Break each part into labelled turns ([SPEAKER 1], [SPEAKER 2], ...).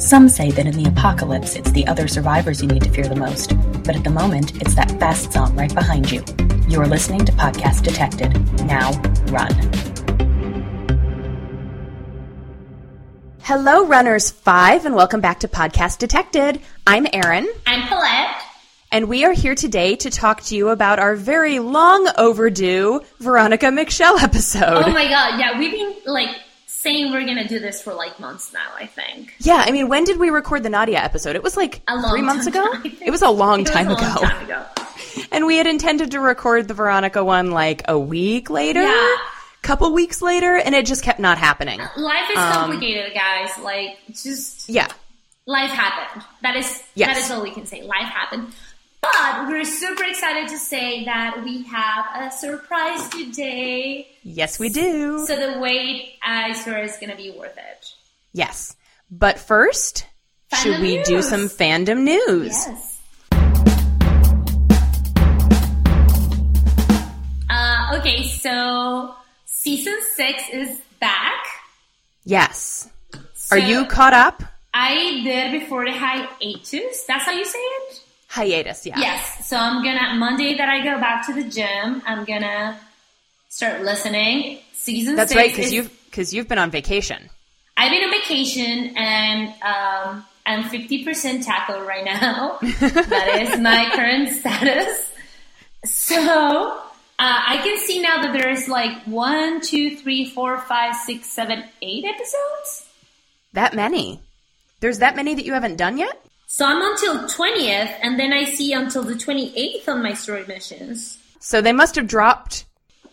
[SPEAKER 1] Some say that in the apocalypse, it's the other survivors you need to fear the most, but at the moment, it's that fast song right behind you. You're listening to Podcast Detected. Now, run.
[SPEAKER 2] Hello, Runners 5, and welcome back to Podcast Detected. I'm Erin.
[SPEAKER 3] I'm Paulette.
[SPEAKER 2] And we are here today to talk to you about our very long overdue Veronica McShell episode.
[SPEAKER 3] Oh my god, yeah, we've been like saying we're gonna do this for like months now, I think.
[SPEAKER 2] Yeah, I mean, when did we record the Nadia episode? It was like three months
[SPEAKER 3] time
[SPEAKER 2] ago? It was a long
[SPEAKER 3] It was
[SPEAKER 2] time
[SPEAKER 3] a long
[SPEAKER 2] ago.
[SPEAKER 3] time ago.
[SPEAKER 2] And we had intended to record the Veronica one like a week later,
[SPEAKER 3] Yeah.
[SPEAKER 2] couple weeks later, and it just kept not happening.
[SPEAKER 3] Life is
[SPEAKER 2] Um,
[SPEAKER 3] complicated, guys. Like, just
[SPEAKER 2] Yeah.
[SPEAKER 3] life happened. That is
[SPEAKER 2] Yes.
[SPEAKER 3] that is all we can say. Life happened. But we're super excited to say that we have a surprise today.
[SPEAKER 2] Yes, we do.
[SPEAKER 3] So the wait, I swear, is gonna be worth it.
[SPEAKER 2] yes. But first, should
[SPEAKER 3] Fandom
[SPEAKER 2] we do some fandom news?
[SPEAKER 3] Yes. Uh, okay, so season six is back.
[SPEAKER 2] Yes.
[SPEAKER 3] So
[SPEAKER 2] Are you caught up?
[SPEAKER 3] I did before the hiatus. That's how you say it?
[SPEAKER 2] Hiatus, yeah.
[SPEAKER 3] Yes. So I'm gonna Monday that I go back to the gym. I'm gonna start listening. Season
[SPEAKER 2] That's right, because you've because you've been on vacation.
[SPEAKER 3] I've been on vacation and um, I'm 50% tackle right now. that is my current status. So uh, I can see now that there's like one, two, three, four, five, six, seven, eight episodes.
[SPEAKER 2] That many. There's that many that you haven't done yet?
[SPEAKER 3] So I'm until 20th, and then I see until the 28th on my story missions.
[SPEAKER 2] So they must have dropped.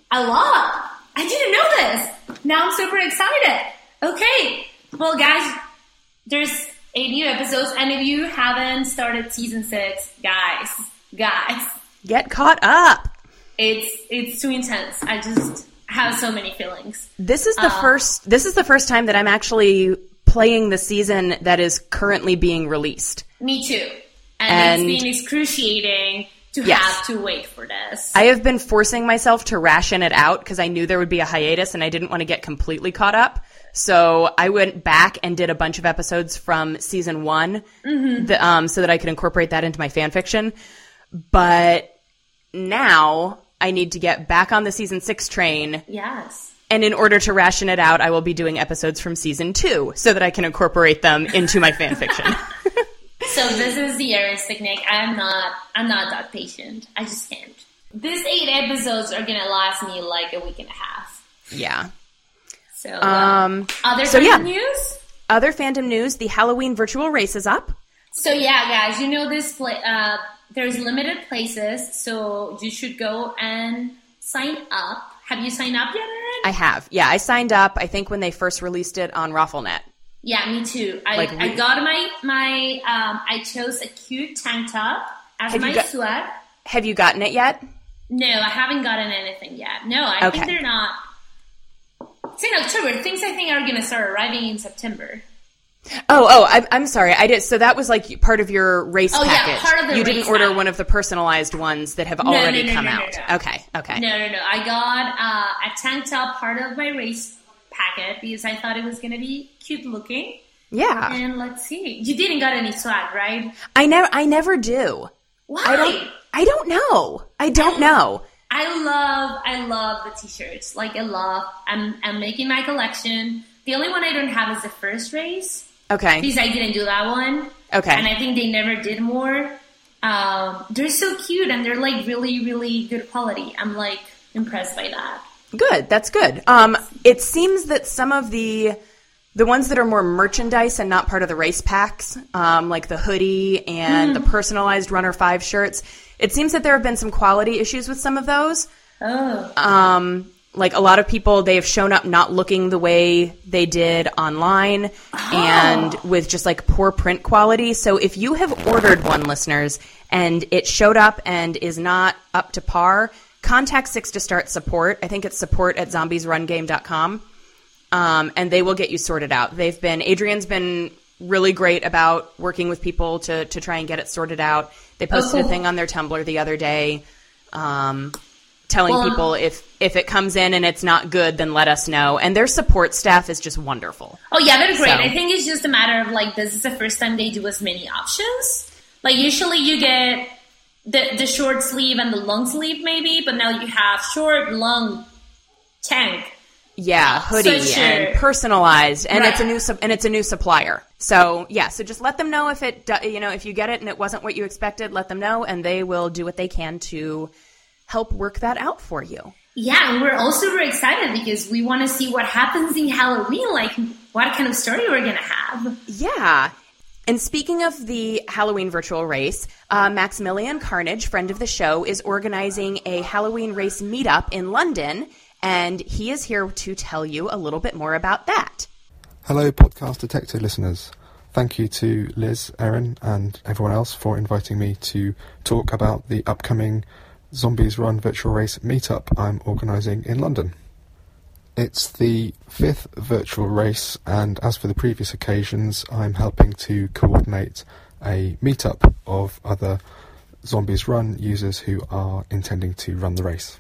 [SPEAKER 3] A lot. I didn't know this. Now I'm super excited. Okay. Well, guys, there's eight new episodes, and if you haven't started season six, guys, guys,
[SPEAKER 2] Get caught up.
[SPEAKER 3] it's it's too intense. I just have so many feelings.
[SPEAKER 2] This is the
[SPEAKER 3] Uh,
[SPEAKER 2] first this is the first time that I'm actually playing the season that is currently being released.
[SPEAKER 3] Me too. And,
[SPEAKER 2] And-
[SPEAKER 3] it's been excruciating to
[SPEAKER 2] Yes.
[SPEAKER 3] have to wait for this.
[SPEAKER 2] I have been forcing myself to ration it out because I knew there would be a hiatus and I didn't want to get completely caught up. So I went back and did a bunch of episodes from season one, the, um, so that I could incorporate that into my fan fiction. But now I need to get back on the season six train.
[SPEAKER 3] yes.
[SPEAKER 2] And in order to ration it out, I will be doing episodes from season two so that I can incorporate them into my fan fiction.
[SPEAKER 3] So this is the Erin Sticknick. I'm not I'm not that patient. I just can't. These eight episodes are gonna last me like a week and a half.
[SPEAKER 2] yeah.
[SPEAKER 3] So uh,
[SPEAKER 2] Um,
[SPEAKER 3] other
[SPEAKER 2] so
[SPEAKER 3] fandom
[SPEAKER 2] yeah.
[SPEAKER 3] news?
[SPEAKER 2] other fandom news, the Halloween virtual race is up.
[SPEAKER 3] So yeah, guys, you know this pla uh, there's limited places, so you should go and sign up. Have you signed up yet?
[SPEAKER 2] I have. Yeah, I signed up, I think, when they first released it on RaffleNet.
[SPEAKER 3] Yeah, me too. I,
[SPEAKER 2] Like,
[SPEAKER 3] I got my my um I chose a cute tank top as my
[SPEAKER 2] got-
[SPEAKER 3] sweat.
[SPEAKER 2] Have you gotten it yet?
[SPEAKER 3] No, I haven't gotten anything yet. No, I
[SPEAKER 2] Okay.
[SPEAKER 3] think they're not. It's in October. Things I think are going to start arriving in September.
[SPEAKER 2] Oh, oh, I'm, I'm sorry. I did. So that was like part of your race
[SPEAKER 3] Oh, yeah,
[SPEAKER 2] package.
[SPEAKER 3] part of the
[SPEAKER 2] you didn't order
[SPEAKER 3] pack.
[SPEAKER 2] one of the personalized ones that have
[SPEAKER 3] no,
[SPEAKER 2] already
[SPEAKER 3] no, no,
[SPEAKER 2] come out. Okay, okay.
[SPEAKER 3] No, no, no. I got uh, a tank top part of my race packet because I thought it was going to be cute looking.
[SPEAKER 2] Yeah,
[SPEAKER 3] And let's see. You didn't got any swag, right?
[SPEAKER 2] I never, I never do.
[SPEAKER 3] Why?
[SPEAKER 2] I don't, I don't know. I don't know.
[SPEAKER 3] I love, I love the t-shirts. Like I love. I'm, I'm making my collection. The only one I don't have is the first race
[SPEAKER 2] Okay,
[SPEAKER 3] because I didn't do that one.
[SPEAKER 2] okay.
[SPEAKER 3] and I think they never did more. Um, they're so cute and they're like really, really good quality. I'm like impressed by that.
[SPEAKER 2] Good. That's good. Um, it seems that some of the the ones that are more merchandise and not part of the race packs, um, like the hoodie and the personalized Runner Five shirts, it seems that there have been some quality issues with some of those.
[SPEAKER 3] Oh,
[SPEAKER 2] Um, like a lot of people, they have shown up not looking the way they did online and with just like poor print quality. So if you have ordered one, listeners, and it showed up and is not up to par, contact Six to start support. I think it's support at zombiesrungame.com. Um, and they will get you sorted out. They've been, Adrian's been really great about working with people to, to try and get it sorted out. They posted
[SPEAKER 3] cool.
[SPEAKER 2] a thing on their Tumblr the other day. Um, telling
[SPEAKER 3] Well,
[SPEAKER 2] people if if it comes in and it's not good, then let us know. And their support staff is just wonderful.
[SPEAKER 3] Oh yeah, they're great.
[SPEAKER 2] So-
[SPEAKER 3] I think it's just a matter of like this is the first time they do as many options. Like usually you get the the short sleeve and the long sleeve maybe, but now you have short, long, tank.
[SPEAKER 2] Yeah, hoodie
[SPEAKER 3] Sweatshirt.
[SPEAKER 2] and personalized, and it's a new sup- and it's a new supplier. So yeah, so just let them know if it you know if you get it and it wasn't what you expected. Let them know, and they will do what they can to help work that out for you.
[SPEAKER 3] Yeah, and we're also very excited because we want to see what happens in Halloween. Like what kind of story we're gonna have.
[SPEAKER 2] Yeah. And speaking of the Halloween virtual race, uh, Maximilian Carnage, friend of the show, is organizing a Halloween race meetup in London, and he is here to tell you a little bit more about that.
[SPEAKER 4] Hello, Podcast Detected listeners. Thank you to Liz, Erin, and everyone else for inviting me to talk about the upcoming Zombies Run virtual race meetup I'm organising in London. It's the fifth virtual race, and as for the previous occasions, I'm helping to coordinate a meetup of other Zombies Run users who are intending to run the race.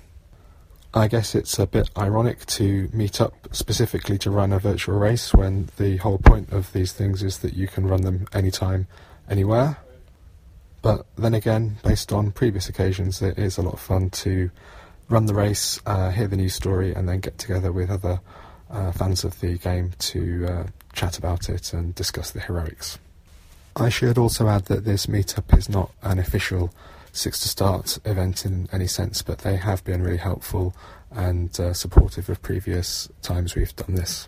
[SPEAKER 4] I guess it's a bit ironic to meet up specifically to run a virtual race when the whole point of these things is that you can run them anytime, anywhere. But then again, based on previous occasions, it is a lot of fun to run the race, uh, hear the news story, and then get together with other uh, fans of the game to uh, chat about it and discuss the heroics. I should also add that this meetup is not an official Six to Start event in any sense, but they have been really helpful and uh, supportive of previous times we've done this.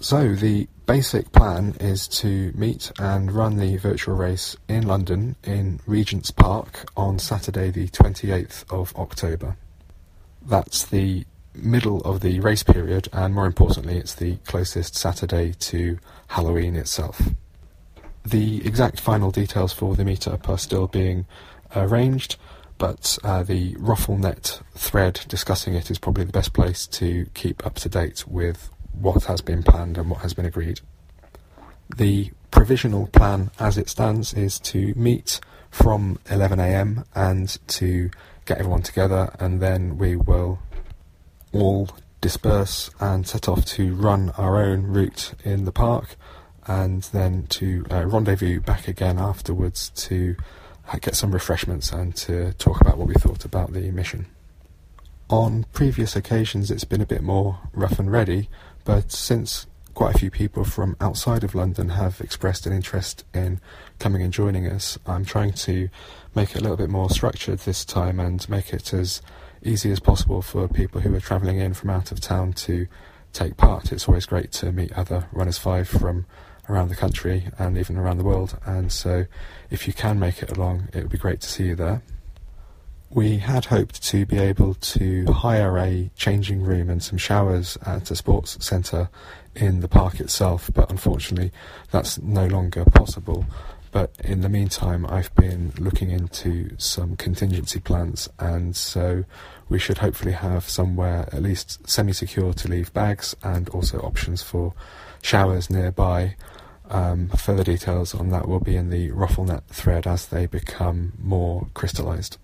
[SPEAKER 4] So, the basic plan is to meet and run the virtual race in London in Regent's Park on Saturday, the 28th of October. That's the middle of the race period, and more importantly, it's the closest Saturday to Halloween itself. The exact final details for the meetup are still being arranged, but uh, the RuffleNet thread discussing it is probably the best place to keep up to date with what has been planned and what has been agreed. The provisional plan as it stands is to meet from 11am and to get everyone together, and then we will all disperse and set off to run our own route in the park and then to uh, rendezvous back again afterwards to uh, get some refreshments and to talk about what we thought about the mission. On previous occasions, it's been a bit more rough and ready, but since quite a few people from outside of London have expressed an interest in coming and joining us, I'm trying to make it a little bit more structured this time and make it as easy as possible for people who are travelling in from out of town to take part. It's always great to meet other Runners 5 from around the country and even around the world, and so if you can make it along, it would be great to see you there. We had hoped to be able to hire a changing room and some showers at a sports centre in the park itself, but unfortunately that's no longer possible. But in the meantime, I've been looking into some contingency plans, and so we should hopefully have somewhere at least semi secure to leave bags and also options for showers nearby. Um, further details on that will be in the RuffleNet thread as they become more crystallised.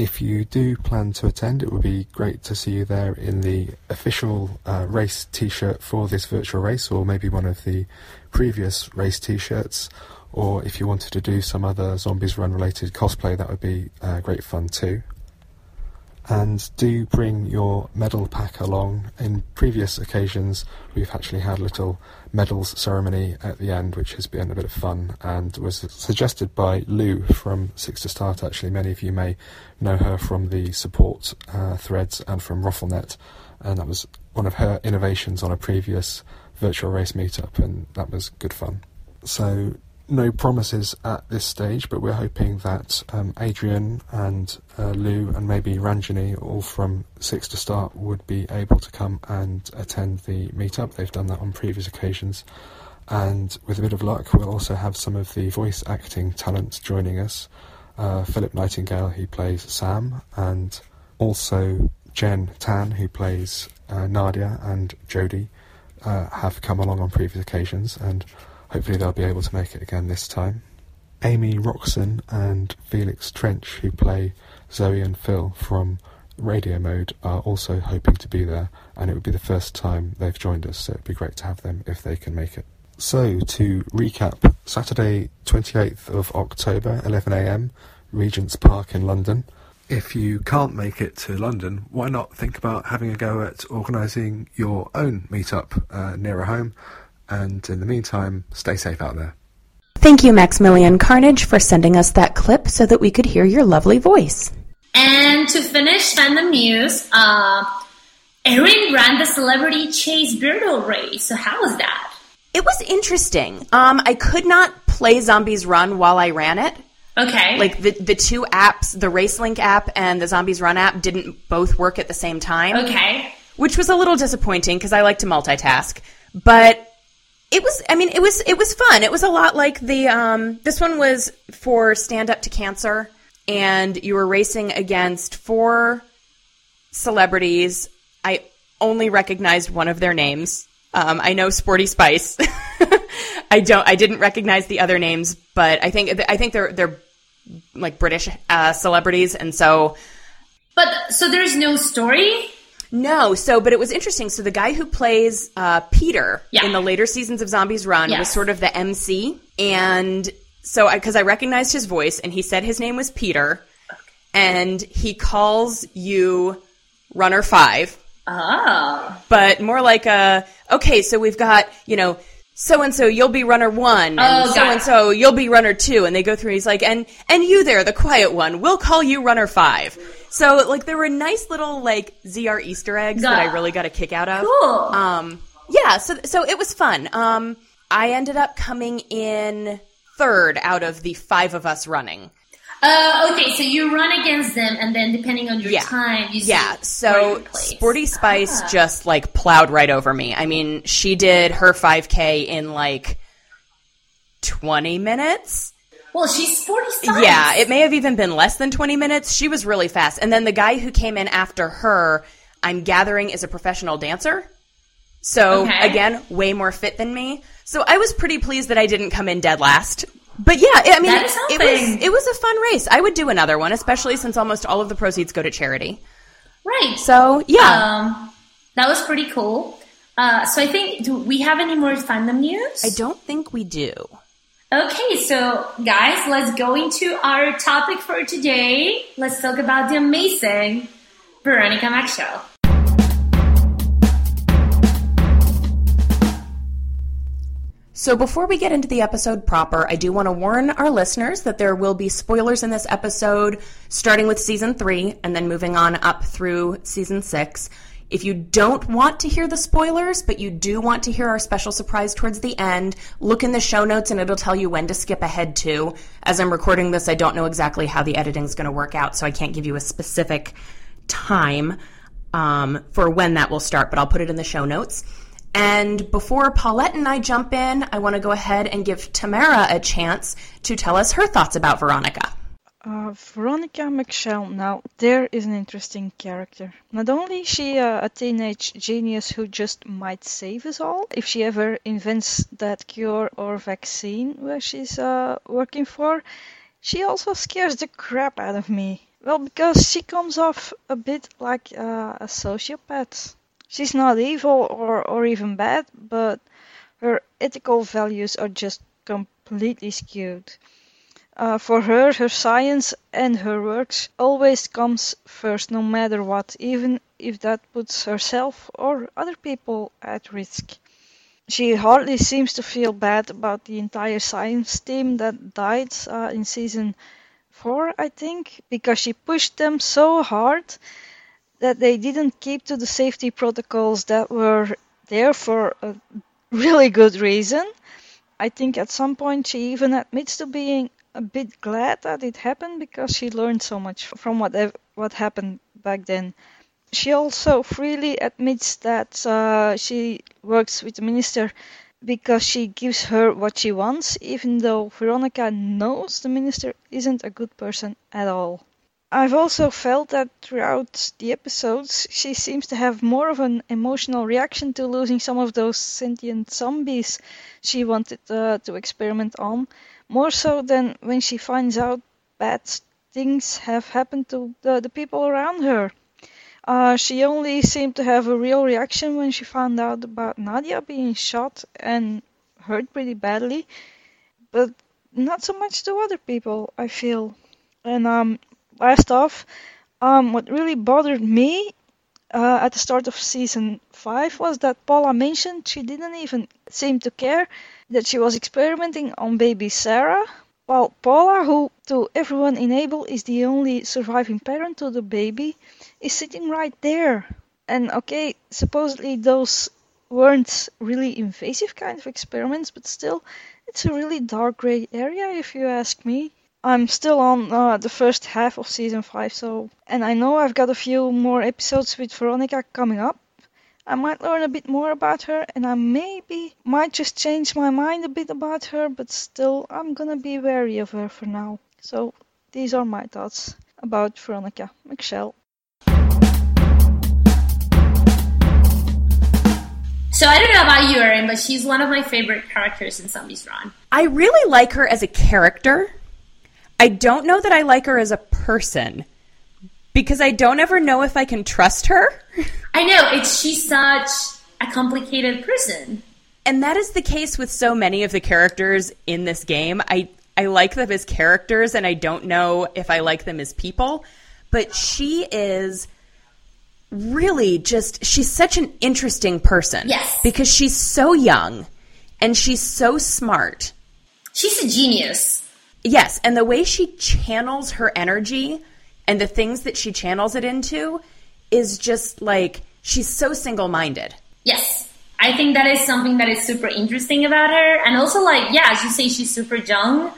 [SPEAKER 4] If you do plan to attend, it would be great to see you there in the official uh, race t-shirt for this virtual race, or maybe one of the previous race t-shirts. Or if you wanted to do some other Zombies Run related cosplay, that would be uh, great fun too. And do bring your medal pack along. In previous occasions, we've actually had a little medals ceremony at the end, which has been a bit of fun and was suggested by Lou from Six to Start. Actually, many of you may know her from the support uh, threads and from RuffleNet, and that was one of her innovations on a previous virtual race meetup, and that was good fun. So no promises at this stage, but we're hoping that um, Adrian and uh, Lou and maybe Ranjani, all from Six to Start, would be able to come and attend the meetup. They've done that on previous occasions. And with a bit of luck, we'll also have some of the voice acting talent joining us. Uh, Philip Nightingale, who plays Sam, and also Jen Tan, who plays uh, Nadia, and Jodie uh, have come along on previous occasions, and hopefully they'll be able to make it again this time. Amy Roxon and Felix Trench, who play Zoe and Phil from radio mode are also hoping to be there, and it would be the first time they've joined us, so it'd be great to have them if they can make it. So, to recap, Saturday 28th of October, 11am, Regent's Park in London. If you can't make it to London, why not think about having a go at organising your own meetup uh, nearer home? And in the meantime, stay safe out there.
[SPEAKER 2] Thank you, Maximilian Carnage, for sending us that clip so that we could hear your lovely voice.
[SPEAKER 3] And to finish fandom news, uh, Erin ran the celebrity chase Beardle race. So how was that?
[SPEAKER 2] It was interesting. Um, I could not play Zombies Run while I ran it.
[SPEAKER 3] Okay.
[SPEAKER 2] Like the the two apps, the RaceLink app and the Zombies Run app, didn't both work at the same time.
[SPEAKER 3] Okay.
[SPEAKER 2] Which was a little disappointing because I like to multitask. But it was I mean it was it was fun. It was a lot like the um, this one was for Stand Up to Cancer and you were racing against four celebrities. I only recognized one of their names. Um, I know Sporty Spice. I don't. I didn't recognize the other names, but I think I think they're they're like British uh, celebrities, and so.
[SPEAKER 3] But so there's no story.
[SPEAKER 2] No, so but it was interesting. So the guy who plays uh, Peter
[SPEAKER 3] Yeah.
[SPEAKER 2] in the later seasons of Zombies Run was sort of the MC, and so because I, recognized his voice, and he said his name was Peter, and he calls you Runner Five,
[SPEAKER 3] Oh.
[SPEAKER 2] but more like a okay. So we've got you know. So and so, you'll be runner one and so and so, you'll be runner two, and they go through. and He's like, and and you there, the quiet one, we'll call you runner five. So like there were nice little like ZR Easter eggs that I really got a kick out of.
[SPEAKER 3] Cool.
[SPEAKER 2] Um, yeah, so so it was fun. Um, I ended up coming in third out of the five of us running.
[SPEAKER 3] Uh, okay, so you run against them, and then depending on your
[SPEAKER 2] Yeah.
[SPEAKER 3] time, you
[SPEAKER 2] Yeah, so. Sporty Spice
[SPEAKER 3] Ah.
[SPEAKER 2] just like plowed right over me. I mean, she did her 5K in like 20 minutes.
[SPEAKER 3] Well, she's sporty spice.
[SPEAKER 2] Yeah, it may have even been less than 20 minutes. She was really fast. And then the guy who came in after her, I'm gathering is a professional dancer. So
[SPEAKER 3] Okay.
[SPEAKER 2] again, way more fit than me. So I was pretty pleased that I didn't come in dead last. But yeah, I mean,
[SPEAKER 3] is
[SPEAKER 2] it was it was a fun race. I would do another one, especially since almost all of the proceeds go to charity.
[SPEAKER 3] right.
[SPEAKER 2] So yeah,
[SPEAKER 3] um, that was pretty cool. Uh, so I think, do we have any more fandom news?
[SPEAKER 2] I don't think we do.
[SPEAKER 3] Okay, so guys, let's go into our topic for today. Let's talk about the amazing Veronica show.
[SPEAKER 2] So before we get into the episode proper, I do want to warn our listeners that there will be spoilers in this episode, starting with season three and then moving on up through season six. If you don't want to hear the spoilers, but you do want to hear our special surprise towards the end, look in the show notes and it'll tell you when to skip ahead to. As I'm recording this, I don't know exactly how the editing is going to work out, so I can't give you a specific time um, for when that will start, but I'll put it in the show notes. And before Paulette and I jump in, I want to go ahead and give Tamara a chance to tell us her thoughts about Veronica.
[SPEAKER 5] Uh, Veronica McShell. Now, there is an interesting character. Not only is she uh, a teenage genius who just might save us all if she ever invents that cure or vaccine where she's uh, working for, she also scares the crap out of me. Well, because she comes off a bit like uh, a sociopath. She's not evil or, or even bad, but her ethical values are just completely skewed. Uh, for her, her science and her works always comes first, no matter what, even if that puts herself or other people at risk. She hardly seems to feel bad about the entire science team that died uh, in season 4, I think, because she pushed them so hard that they didn't keep to the safety protocols that were there for a really good reason. I think at some point she even admits to being a bit glad that it happened because she learned so much from what what happened back then. She also freely admits that uh, she works with the minister because she gives her what she wants, even though Veronica knows the minister isn't a good person at all. I've also felt that throughout the episodes, she seems to have more of an emotional reaction to losing some of those sentient zombies she wanted uh, to experiment on, more so than when she finds out bad things have happened to the, the people around her. Uh, she only seemed to have a real reaction when she found out about Nadia being shot and hurt pretty badly, but not so much to other people, I feel. And um, last off, um, what really bothered me uh, at the start of season 5 was that Paula mentioned she didn't even seem to care that she was experimenting on baby Sarah, while Paula, who to everyone in Abel is the only surviving parent to the baby, is sitting right there. And okay, supposedly those weren't really invasive kind of experiments, but still, it's a really dark gray area if you ask me. I'm still on uh, the first half of season 5, so. And I know I've got a few more episodes with Veronica coming up. I might learn a bit more about her, and I maybe might just change my mind a bit about her, but still, I'm gonna be wary of her for now. So, these are my thoughts about Veronica McShell.
[SPEAKER 3] So I don't know about you, Erin, but she's one of my favorite characters in Zombies Run.
[SPEAKER 2] I really like her as a character. I don't know that I like her as a person because I don't ever know if I can trust her.
[SPEAKER 3] I know it's she's such a complicated person.
[SPEAKER 2] And that is the case with so many of the characters in this game. I I like them as characters and I don't know if I like them as people, but she is really just she's such an interesting person.
[SPEAKER 3] Yes.
[SPEAKER 2] Because she's so young and she's so smart.
[SPEAKER 3] She's a genius.
[SPEAKER 2] Yes, and the way she channels her energy and the things that she channels it into is just like she's so single-minded.
[SPEAKER 3] Yes. I think that is something that is super interesting about her. And also, like, yeah, as you say, she's super young.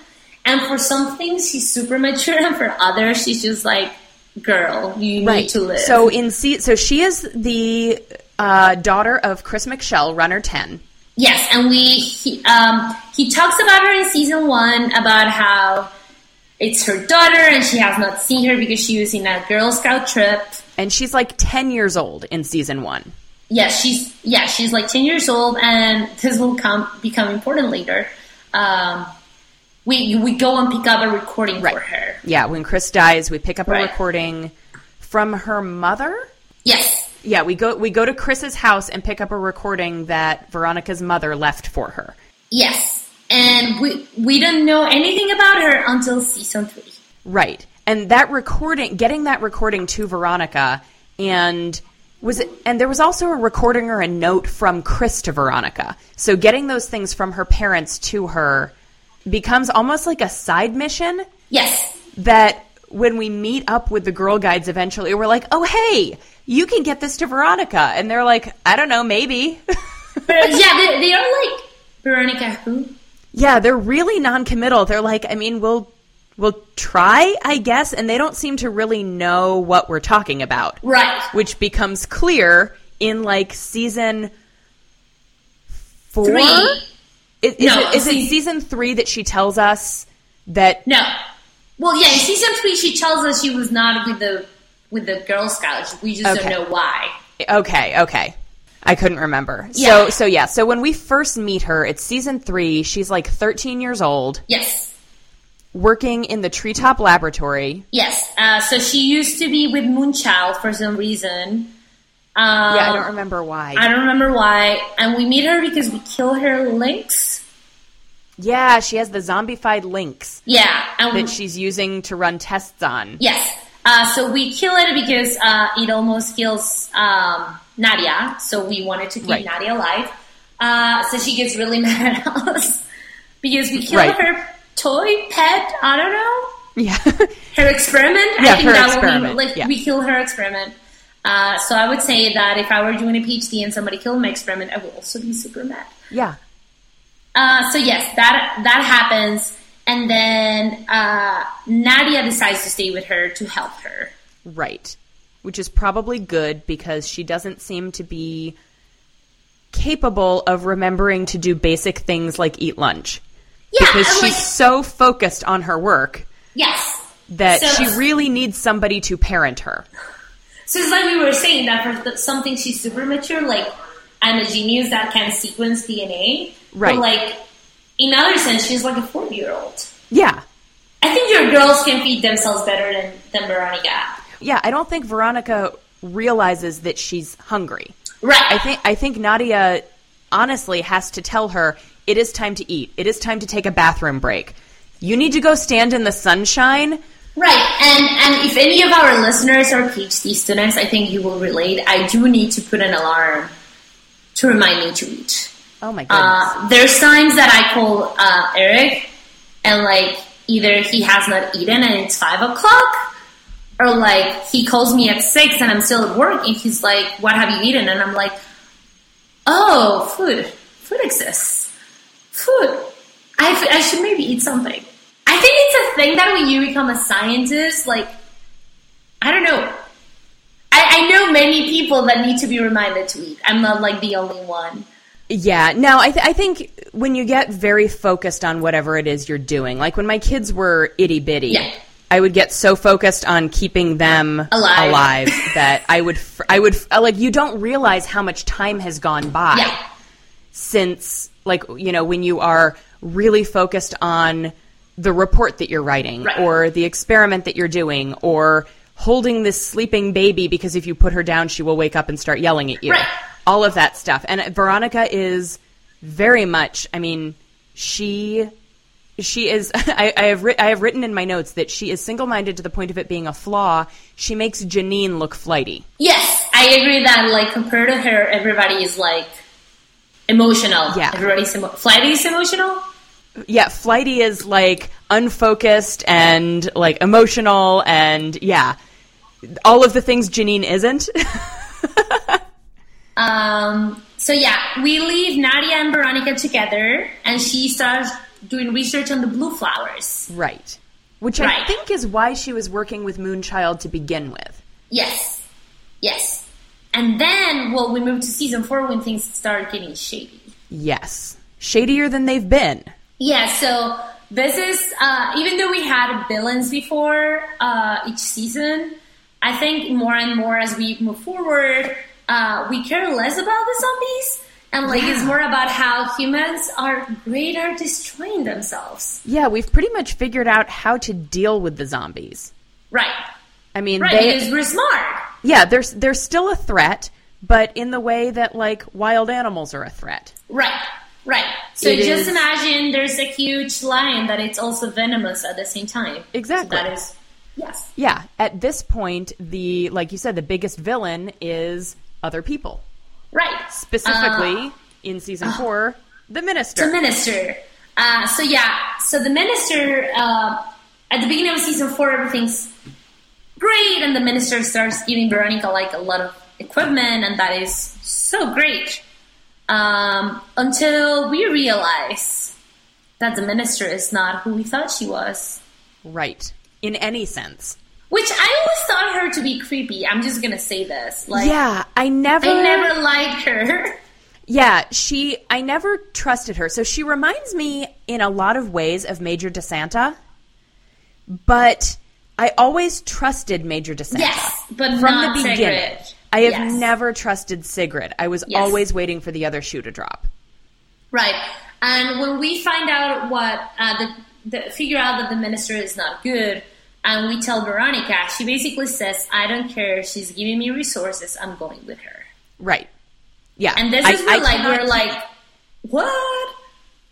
[SPEAKER 3] And for some things, she's super mature. And for others, she's just like, girl, you need to live.
[SPEAKER 2] So in so she is the uh, daughter of Chris McShell, runner 10.
[SPEAKER 3] Yes, and we he, um, he talks about her in season one about how it's her daughter and she has not seen her because she was in a Girl Scout trip.
[SPEAKER 2] And she's like 10 years old in season 1.
[SPEAKER 3] Yeah, she's yeah she's like ten years old, and this will come become important later. Um, we we go and pick up a recording for her.
[SPEAKER 2] Yeah, when Chris dies, we pick up a
[SPEAKER 3] Right.
[SPEAKER 2] recording from her mother.
[SPEAKER 3] Yes,
[SPEAKER 2] Yeah, we go we go to Chris's house and pick up a recording that Veronica's mother left for her.
[SPEAKER 3] yes, and we we don't know anything about her until season three.
[SPEAKER 2] Right. And that recording, getting that recording to Veronica, and was it, and there was also a recording or a note from Chris to Veronica. So getting those things from her parents to her becomes almost like a side mission
[SPEAKER 3] Yes,
[SPEAKER 2] that when we meet up with the girl guides eventually, we're like, oh, hey, you can get this to Veronica. And they're like, I don't know, maybe.
[SPEAKER 3] yeah, they, they are like Veronica who.
[SPEAKER 2] yeah, they're really non-committal. They're like, I mean, we'll we'll try, I guess, and they don't seem to really know what we're talking about.
[SPEAKER 3] Right.
[SPEAKER 2] Which becomes clear in like season four.
[SPEAKER 3] Three.
[SPEAKER 2] Is, is
[SPEAKER 3] No,
[SPEAKER 2] it, is it season three that she tells us that?
[SPEAKER 3] No. Well, yeah, in season three, she tells us she was not with the with the Girl Scouts. We just
[SPEAKER 2] Okay.
[SPEAKER 3] don't know why.
[SPEAKER 2] Okay, okay. I couldn't remember.
[SPEAKER 3] Yeah.
[SPEAKER 2] So, so yeah. So when we first meet her, it's season three. She's like 13 years old,
[SPEAKER 3] Yes.
[SPEAKER 2] working in the Treetop Laboratory.
[SPEAKER 3] Yes. Uh, so she used to be with Moonchild for some reason. Um,
[SPEAKER 2] Yeah, I don't remember why.
[SPEAKER 3] I don't remember why. And we meet her because we kill her lynx.
[SPEAKER 2] yeah, she has the zombified lynx
[SPEAKER 3] Yeah. And
[SPEAKER 2] that she's using to run tests on.
[SPEAKER 3] yes. Uh, so we kill it because uh, it almost kills um, Nadia. So we wanted to keep
[SPEAKER 2] Right.
[SPEAKER 3] Nadia alive. Uh, so she gets really mad at us because we killed
[SPEAKER 2] Right.
[SPEAKER 3] her toy pet. I don't know.
[SPEAKER 2] Yeah.
[SPEAKER 3] her experiment.
[SPEAKER 2] Yeah,
[SPEAKER 3] I think
[SPEAKER 2] her
[SPEAKER 3] that
[SPEAKER 2] experiment,
[SPEAKER 3] be like
[SPEAKER 2] yeah.
[SPEAKER 3] we kill her experiment. Uh, so I would say that if I were doing a PhD and somebody killed my experiment, I would also be super mad.
[SPEAKER 2] yeah.
[SPEAKER 3] Uh, so yes, that that happens, and then uh, Nadia decides to stay with her to help her.
[SPEAKER 2] Right. Which is probably good because she doesn't seem to be capable of remembering to do basic things like eat lunch.
[SPEAKER 3] Yeah,
[SPEAKER 2] because
[SPEAKER 3] and,
[SPEAKER 2] she's
[SPEAKER 3] like-
[SPEAKER 2] so focused on her work
[SPEAKER 3] Yes.
[SPEAKER 2] that
[SPEAKER 3] So-
[SPEAKER 2] she really needs somebody to parent her.
[SPEAKER 3] So it's like we were saying that for something she's super mature, like I'm a genius that can sequence DNA.
[SPEAKER 2] Right.
[SPEAKER 3] But like in other sense, she's like a four year old.
[SPEAKER 2] Yeah.
[SPEAKER 3] I think your girls can feed themselves better than, than Veronica.
[SPEAKER 2] Yeah, I don't think Veronica realizes that she's hungry.
[SPEAKER 3] Right.
[SPEAKER 2] I think I think Nadia honestly has to tell her it is time to eat. It is time to take a bathroom break. You need to go stand in the sunshine.
[SPEAKER 3] Right, and and if any of our listeners are PhD students, I think you will relate. I do need to put an alarm to remind me to eat.
[SPEAKER 2] Oh my goodness.
[SPEAKER 3] Uh, there's times that I call uh, Eric, and like either he has not eaten and it's five o'clock, or like he calls me at six and I'm still at work, and he's like, "What have you eaten?" And I'm like, "Oh, food. Food exists. Food. I, I should maybe eat something." I think it's a thing that when you become a scientist, like I don't know. I, I know many people that need to be reminded to eat. I'm not like the only one.
[SPEAKER 2] Yeah, no, I, th- I think when you get very focused on whatever it is you're doing, like when my kids were itty bitty,
[SPEAKER 3] Yeah.
[SPEAKER 2] I would get so focused on keeping them
[SPEAKER 3] Alive.
[SPEAKER 2] that I would, f- I would, f- like, you don't realize how much time has gone by
[SPEAKER 3] Yeah.
[SPEAKER 2] since, like, you know, when you are really focused on the report that you're writing
[SPEAKER 3] Right.
[SPEAKER 2] or the experiment that you're doing or holding this sleeping baby because if you put her down, she will wake up and start yelling at you.
[SPEAKER 3] Right.
[SPEAKER 2] All of that stuff. And Veronica is very much, I mean, she. She is. I, I have. Writ, I have written in my notes that she is single-minded to the point of it being a flaw. She makes Janine look flighty.
[SPEAKER 3] Yes, I agree that like compared to her, everybody is like emotional.
[SPEAKER 2] Yeah.
[SPEAKER 3] everybody's emo- Flighty is emotional.
[SPEAKER 2] Yeah, flighty is like unfocused and like emotional and yeah, all of the things Janine isn't.
[SPEAKER 3] Um, so yeah, we leave Nadia and Veronica together, and she starts doing research on the blue flowers.
[SPEAKER 2] right. Which I think is why she was working with Moonchild to begin with.
[SPEAKER 3] Yes, yes. And then, well, we move to season four when things start getting shady.
[SPEAKER 2] Yes. Shadier than they've been.
[SPEAKER 3] Yeah, so this is uh, even though we had villains before uh, each season, I think more and more as we move forward, uh, we care less about the zombies, and like it's more about how humans are great at destroying themselves.
[SPEAKER 2] Yeah, we've pretty much figured out how to deal with the zombies.
[SPEAKER 3] Right,
[SPEAKER 2] I mean,
[SPEAKER 3] right.
[SPEAKER 2] they
[SPEAKER 3] because we're smart.
[SPEAKER 2] Yeah, there's they're still a threat, but in the way that like wild animals are a threat.
[SPEAKER 3] Right, right. So
[SPEAKER 2] It
[SPEAKER 3] just
[SPEAKER 2] is-
[SPEAKER 3] imagine there's a huge lion that it's also venomous at the same time.
[SPEAKER 2] Exactly.
[SPEAKER 3] So that is yes.
[SPEAKER 2] Yeah, at this point, the like you said, the biggest villain is other people.
[SPEAKER 3] Right.
[SPEAKER 2] Specifically,
[SPEAKER 3] Uh,
[SPEAKER 2] in season four, the minister.
[SPEAKER 3] the minister. Uh, so yeah, so the minister uh, at the beginning of season four, everything's great, and the minister starts giving Veronica like a lot of equipment, and that is so great. Um, until we realize that the minister is not who we thought she was.
[SPEAKER 2] right. In any sense.
[SPEAKER 3] Which I always thought her to be creepy. I'm just gonna say this. Like,
[SPEAKER 2] yeah, I never.
[SPEAKER 3] I never liked her.
[SPEAKER 2] Yeah, she. I never trusted her. So she reminds me in a lot of ways of Major DeSanta, but I always trusted Major DeSanta.
[SPEAKER 3] Yes, but
[SPEAKER 2] from
[SPEAKER 3] not
[SPEAKER 2] the beginning.
[SPEAKER 3] Sigrid.
[SPEAKER 2] I have
[SPEAKER 3] Yes.
[SPEAKER 2] never trusted Sigrid. I was
[SPEAKER 3] Yes.
[SPEAKER 2] always waiting for the other shoe to drop.
[SPEAKER 3] Right. And when we find out what uh, the, the figure out that the minister is not good, and we tell Veronica, she basically says, "I don't care. She's giving me resources. I'm going with her."
[SPEAKER 2] Right. Yeah.
[SPEAKER 3] And this
[SPEAKER 2] I-
[SPEAKER 3] is
[SPEAKER 2] I
[SPEAKER 3] where like we're
[SPEAKER 2] keep-
[SPEAKER 3] like, "What?"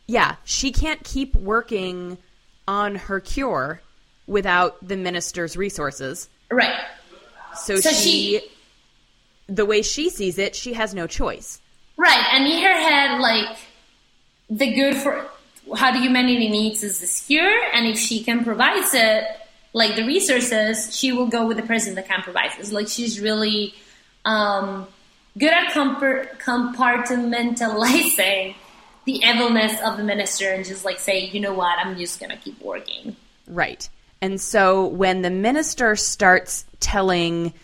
[SPEAKER 2] Yeah, she can't keep working on her cure without the minister's resources.
[SPEAKER 3] Right.
[SPEAKER 2] So,
[SPEAKER 3] So
[SPEAKER 2] she,
[SPEAKER 3] she-
[SPEAKER 2] the way she sees it, she has no choice.
[SPEAKER 3] Right. And in her head, like the good for how humanity needs is this cure, and if she can provide it, like the resources, she will go with the person that it. Like she's really um, good at compar- compartmentalizing the evilness of the minister and just like say, you know what, I'm just gonna keep working.
[SPEAKER 2] Right. And so when the minister starts telling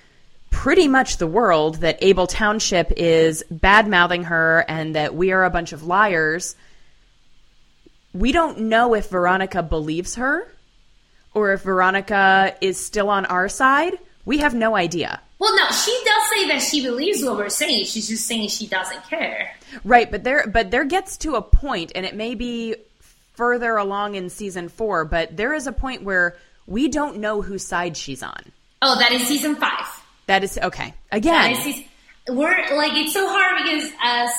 [SPEAKER 2] pretty much the world that Abel Township is bad mouthing her and that we are a bunch of liars, we don't know if Veronica believes her or if Veronica is still on our side. We have no idea.
[SPEAKER 3] Well, no, she does say that she believes what we're saying. She's just saying she doesn't care.
[SPEAKER 2] Right, but there but there gets to a point and it may be further along in season 4, but there is a point where we don't know whose side she's on.
[SPEAKER 3] Oh, that is season five.
[SPEAKER 2] That is okay.
[SPEAKER 3] That
[SPEAKER 2] Again,
[SPEAKER 3] is seas- we're like it's so hard because as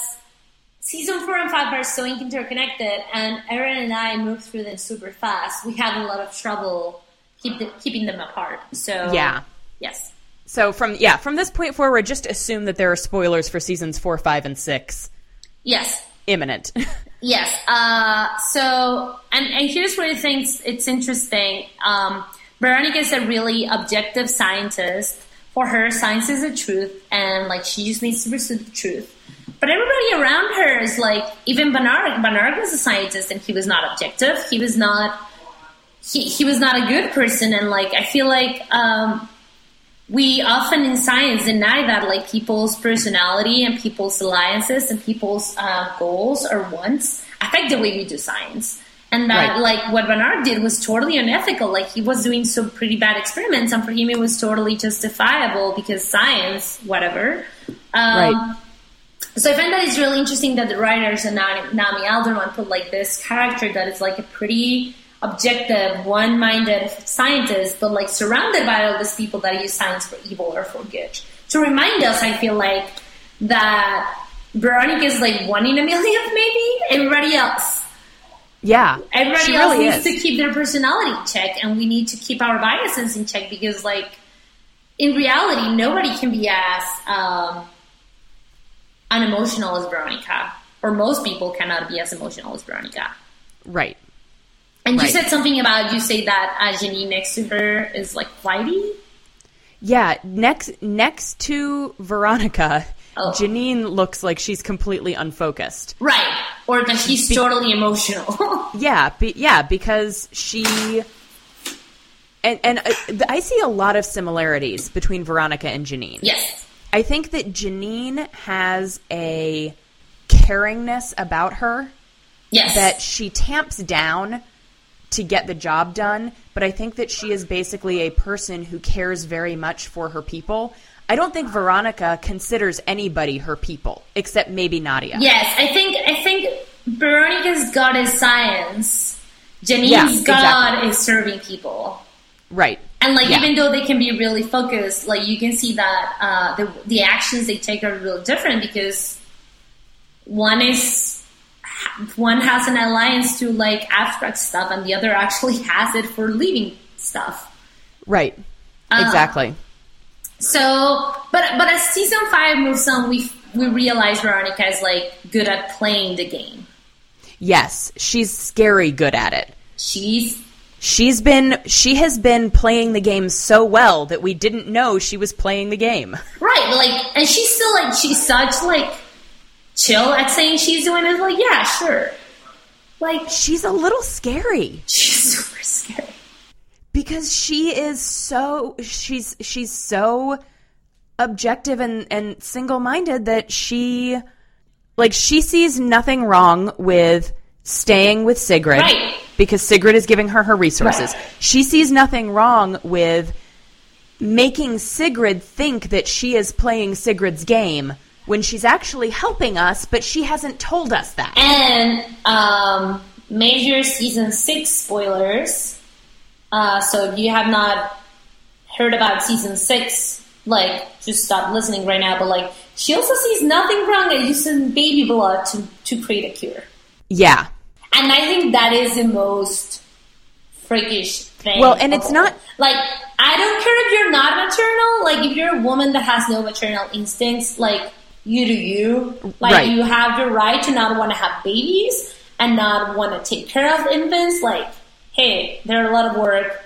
[SPEAKER 3] season four and five are so interconnected, and Erin and I move through them super fast. We have a lot of trouble keep the, keeping them apart. So
[SPEAKER 2] Yeah.
[SPEAKER 3] yes,
[SPEAKER 2] so from yeah, from this point forward, just assume that there are spoilers for seasons four, five, and six
[SPEAKER 3] yes.
[SPEAKER 2] imminent.
[SPEAKER 3] Yes. Uh, so, and, and here's where I think it's interesting. Um, Veronica is a really objective scientist. For her, science is the truth, and like she just needs to pursue the truth. But everybody around her is like, even Bernard. Bernard was a scientist, and he was not objective. He was not. He, he was not a good person, and like I feel like um, we often in science deny that like people's personality and people's alliances and people's uh, goals or wants affect the way we do science and that
[SPEAKER 2] Right.
[SPEAKER 3] like what Bernard did was totally unethical like he was doing some pretty bad experiments and for him it was totally justifiable because science whatever um,
[SPEAKER 2] Right.
[SPEAKER 3] So I find that it's really interesting that the writers and Naomi Alderman put like this character that is like a pretty objective, one-minded scientist, but like surrounded by all these people that use science for evil or for good. To remind us, I feel like that Veronica is like one in a million, maybe everybody else.
[SPEAKER 2] yeah,
[SPEAKER 3] Everybody else
[SPEAKER 2] really
[SPEAKER 3] needs
[SPEAKER 2] is.
[SPEAKER 3] to keep their personality in check, and we need to keep our biases in check because, like, in reality, nobody can be as um, unemotional as Veronica, or most people cannot be as emotional as Veronica.
[SPEAKER 2] right.
[SPEAKER 3] And you
[SPEAKER 2] Right.
[SPEAKER 3] said something about you say that uh, Janine next to her is like flighty.
[SPEAKER 2] Yeah, next next to Veronica,
[SPEAKER 3] Oh.
[SPEAKER 2] Janine looks like she's completely unfocused.
[SPEAKER 3] Right. Or that she's totally emotional.
[SPEAKER 2] Yeah, be, yeah, because she and and uh, I see a lot of similarities between Veronica and Janine.
[SPEAKER 3] yes.
[SPEAKER 2] I think that Janine has a caringness about her
[SPEAKER 3] Yes.
[SPEAKER 2] that she tamps down to get the job done, but I think that she is basically a person who cares very much for her people. I don't think Veronica considers anybody her people, except maybe Nadia.
[SPEAKER 3] Yes, I think I think Veronica's God is science. Janine's
[SPEAKER 2] Yeah,
[SPEAKER 3] God
[SPEAKER 2] exactly.
[SPEAKER 3] is serving people.
[SPEAKER 2] Right.
[SPEAKER 3] And like
[SPEAKER 2] Yeah.
[SPEAKER 3] even though they can be really focused, like you can see that uh, the the actions they take are real different because one is one has an alliance to like abstract stuff, and the other actually has it for living stuff.
[SPEAKER 2] Right.
[SPEAKER 3] Uh,
[SPEAKER 2] exactly.
[SPEAKER 3] So, but but as season five moves on, we we realize Veronica is like good at playing the game.
[SPEAKER 2] Yes, she's scary good at it.
[SPEAKER 3] She's
[SPEAKER 2] She's been she has been playing the game so well that we didn't know she was playing the game.
[SPEAKER 3] right, like, and she's still like she's such like chill at saying she's doing it. Like, yeah, sure. Like,
[SPEAKER 2] She's a little scary
[SPEAKER 3] she's super scary.
[SPEAKER 2] because she is so she's she's so objective and and single-minded that she like she sees nothing wrong with staying with Sigrid
[SPEAKER 3] Right.
[SPEAKER 2] Because Sigrid is giving her her resources.
[SPEAKER 3] Right.
[SPEAKER 2] She sees nothing wrong with making Sigrid think that she is playing Sigrid's game when she's actually helping us, but she hasn't told us that.
[SPEAKER 3] And um, major season six spoilers. Uh, so if you have not heard about season six, like just stop listening right now. But like, she also sees nothing wrong at using baby blood to to create a cure.
[SPEAKER 2] Yeah.
[SPEAKER 3] And I think that is the most freakish thing.
[SPEAKER 2] Well, and it's not-
[SPEAKER 3] like I don't care if you're not maternal. Like if you're a woman that has no maternal instincts, like you do you. Like
[SPEAKER 2] Right.
[SPEAKER 3] you have the right to not want to have babies and not want to take care of infants. Like, hey, they're a lot of work.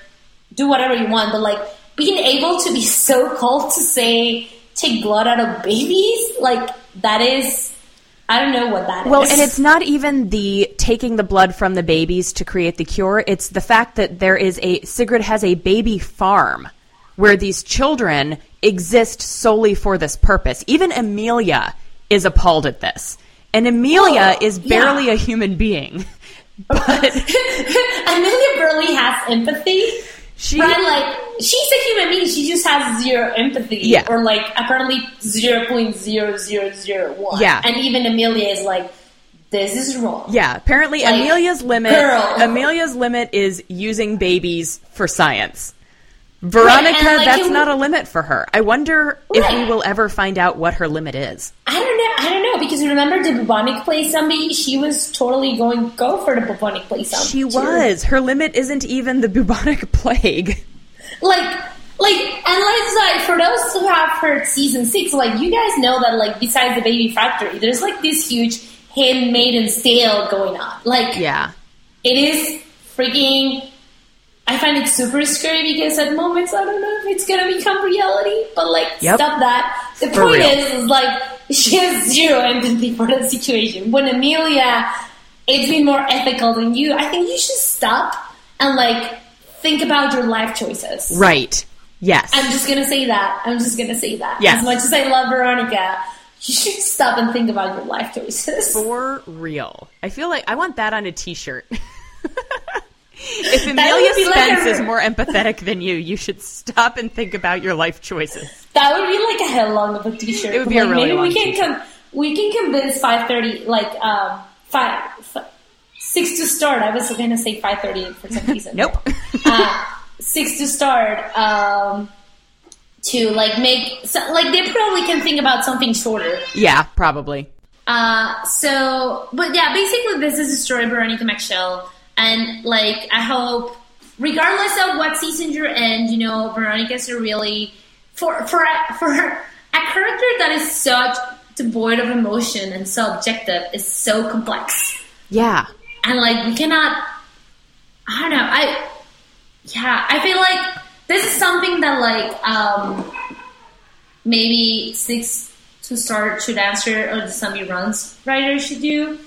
[SPEAKER 3] Do whatever you want, but like being able to be so cold to say take blood out of babies, like that is. I don't know what that is.
[SPEAKER 2] Well, and it's not even the taking the blood from the babies to create the cure. It's the fact that there is a Sigrid has a baby farm where these children exist solely for this purpose. Even Amelia is appalled at this. And Amelia
[SPEAKER 3] Oh,
[SPEAKER 2] is barely
[SPEAKER 3] yeah.
[SPEAKER 2] a human being. But
[SPEAKER 3] Amelia Burley has empathy.
[SPEAKER 2] She
[SPEAKER 3] Right, like she's a human being. She just has zero empathy.
[SPEAKER 2] Yeah.
[SPEAKER 3] Or like apparently zero point zero zero zero one.
[SPEAKER 2] Yeah.
[SPEAKER 3] And even Amelia is like, this is wrong.
[SPEAKER 2] Yeah, apparently
[SPEAKER 3] Like,
[SPEAKER 2] Amelia's limit
[SPEAKER 3] girl.
[SPEAKER 2] Amelia's limit is using babies for science. Veronica,
[SPEAKER 3] Right, like,
[SPEAKER 2] that's not a limit for her. I wonder if we will ever find out what her limit is.
[SPEAKER 3] I don't know. I don't know because remember the bubonic plague zombie? She was totally going go for the bubonic plague.
[SPEAKER 2] She
[SPEAKER 3] too.
[SPEAKER 2] was. Her limit isn't even the bubonic plague.
[SPEAKER 3] like like and let's like for those who have heard season six, like you guys know that like besides the baby factory, there's like this huge handmaiden sale going on. Like
[SPEAKER 2] Yeah.
[SPEAKER 3] it is freaking I find it super scary because at moments I don't know if it's gonna become reality, but like
[SPEAKER 2] Yep.
[SPEAKER 3] stop that. The
[SPEAKER 2] For
[SPEAKER 3] point
[SPEAKER 2] real.
[SPEAKER 3] is, is like she has zero empathy for the situation. When Amelia it's been more ethical than you, I think you should stop and like think about your life choices.
[SPEAKER 2] Right. Yes.
[SPEAKER 3] I'm just gonna say that. I'm just gonna say that.
[SPEAKER 2] Yes.
[SPEAKER 3] As much as I love Veronica, you should stop and think about your life choices.
[SPEAKER 2] For real. I feel like I want that on a t-shirt. if Amelia
[SPEAKER 3] be like
[SPEAKER 2] Spence
[SPEAKER 3] a-
[SPEAKER 2] is more empathetic than you, you should stop and think about your life choices.
[SPEAKER 3] That would be like a hell long of a t-shirt.
[SPEAKER 2] It would be a really
[SPEAKER 3] maybe
[SPEAKER 2] long
[SPEAKER 3] we can
[SPEAKER 2] t-shirt.
[SPEAKER 3] com- we can convince five thirty like um five, six to start. I was gonna say five thirty for some reason.
[SPEAKER 2] Nope.
[SPEAKER 3] uh, six to start. Um, to like make so, like they probably can think about something shorter.
[SPEAKER 2] yeah, probably.
[SPEAKER 3] Uh, so, but yeah, basically, this is a story of Veronica Mitchell, and like, I hope, regardless of what season you're in, you know, Veronica's a really for for a- for her, a character that is such devoid of emotion and so objective is so complex,
[SPEAKER 2] Yeah.
[SPEAKER 3] and like, we cannot. I don't know. I yeah, I feel like this is something that like um maybe six to start should answer or the zombie runs writer should do.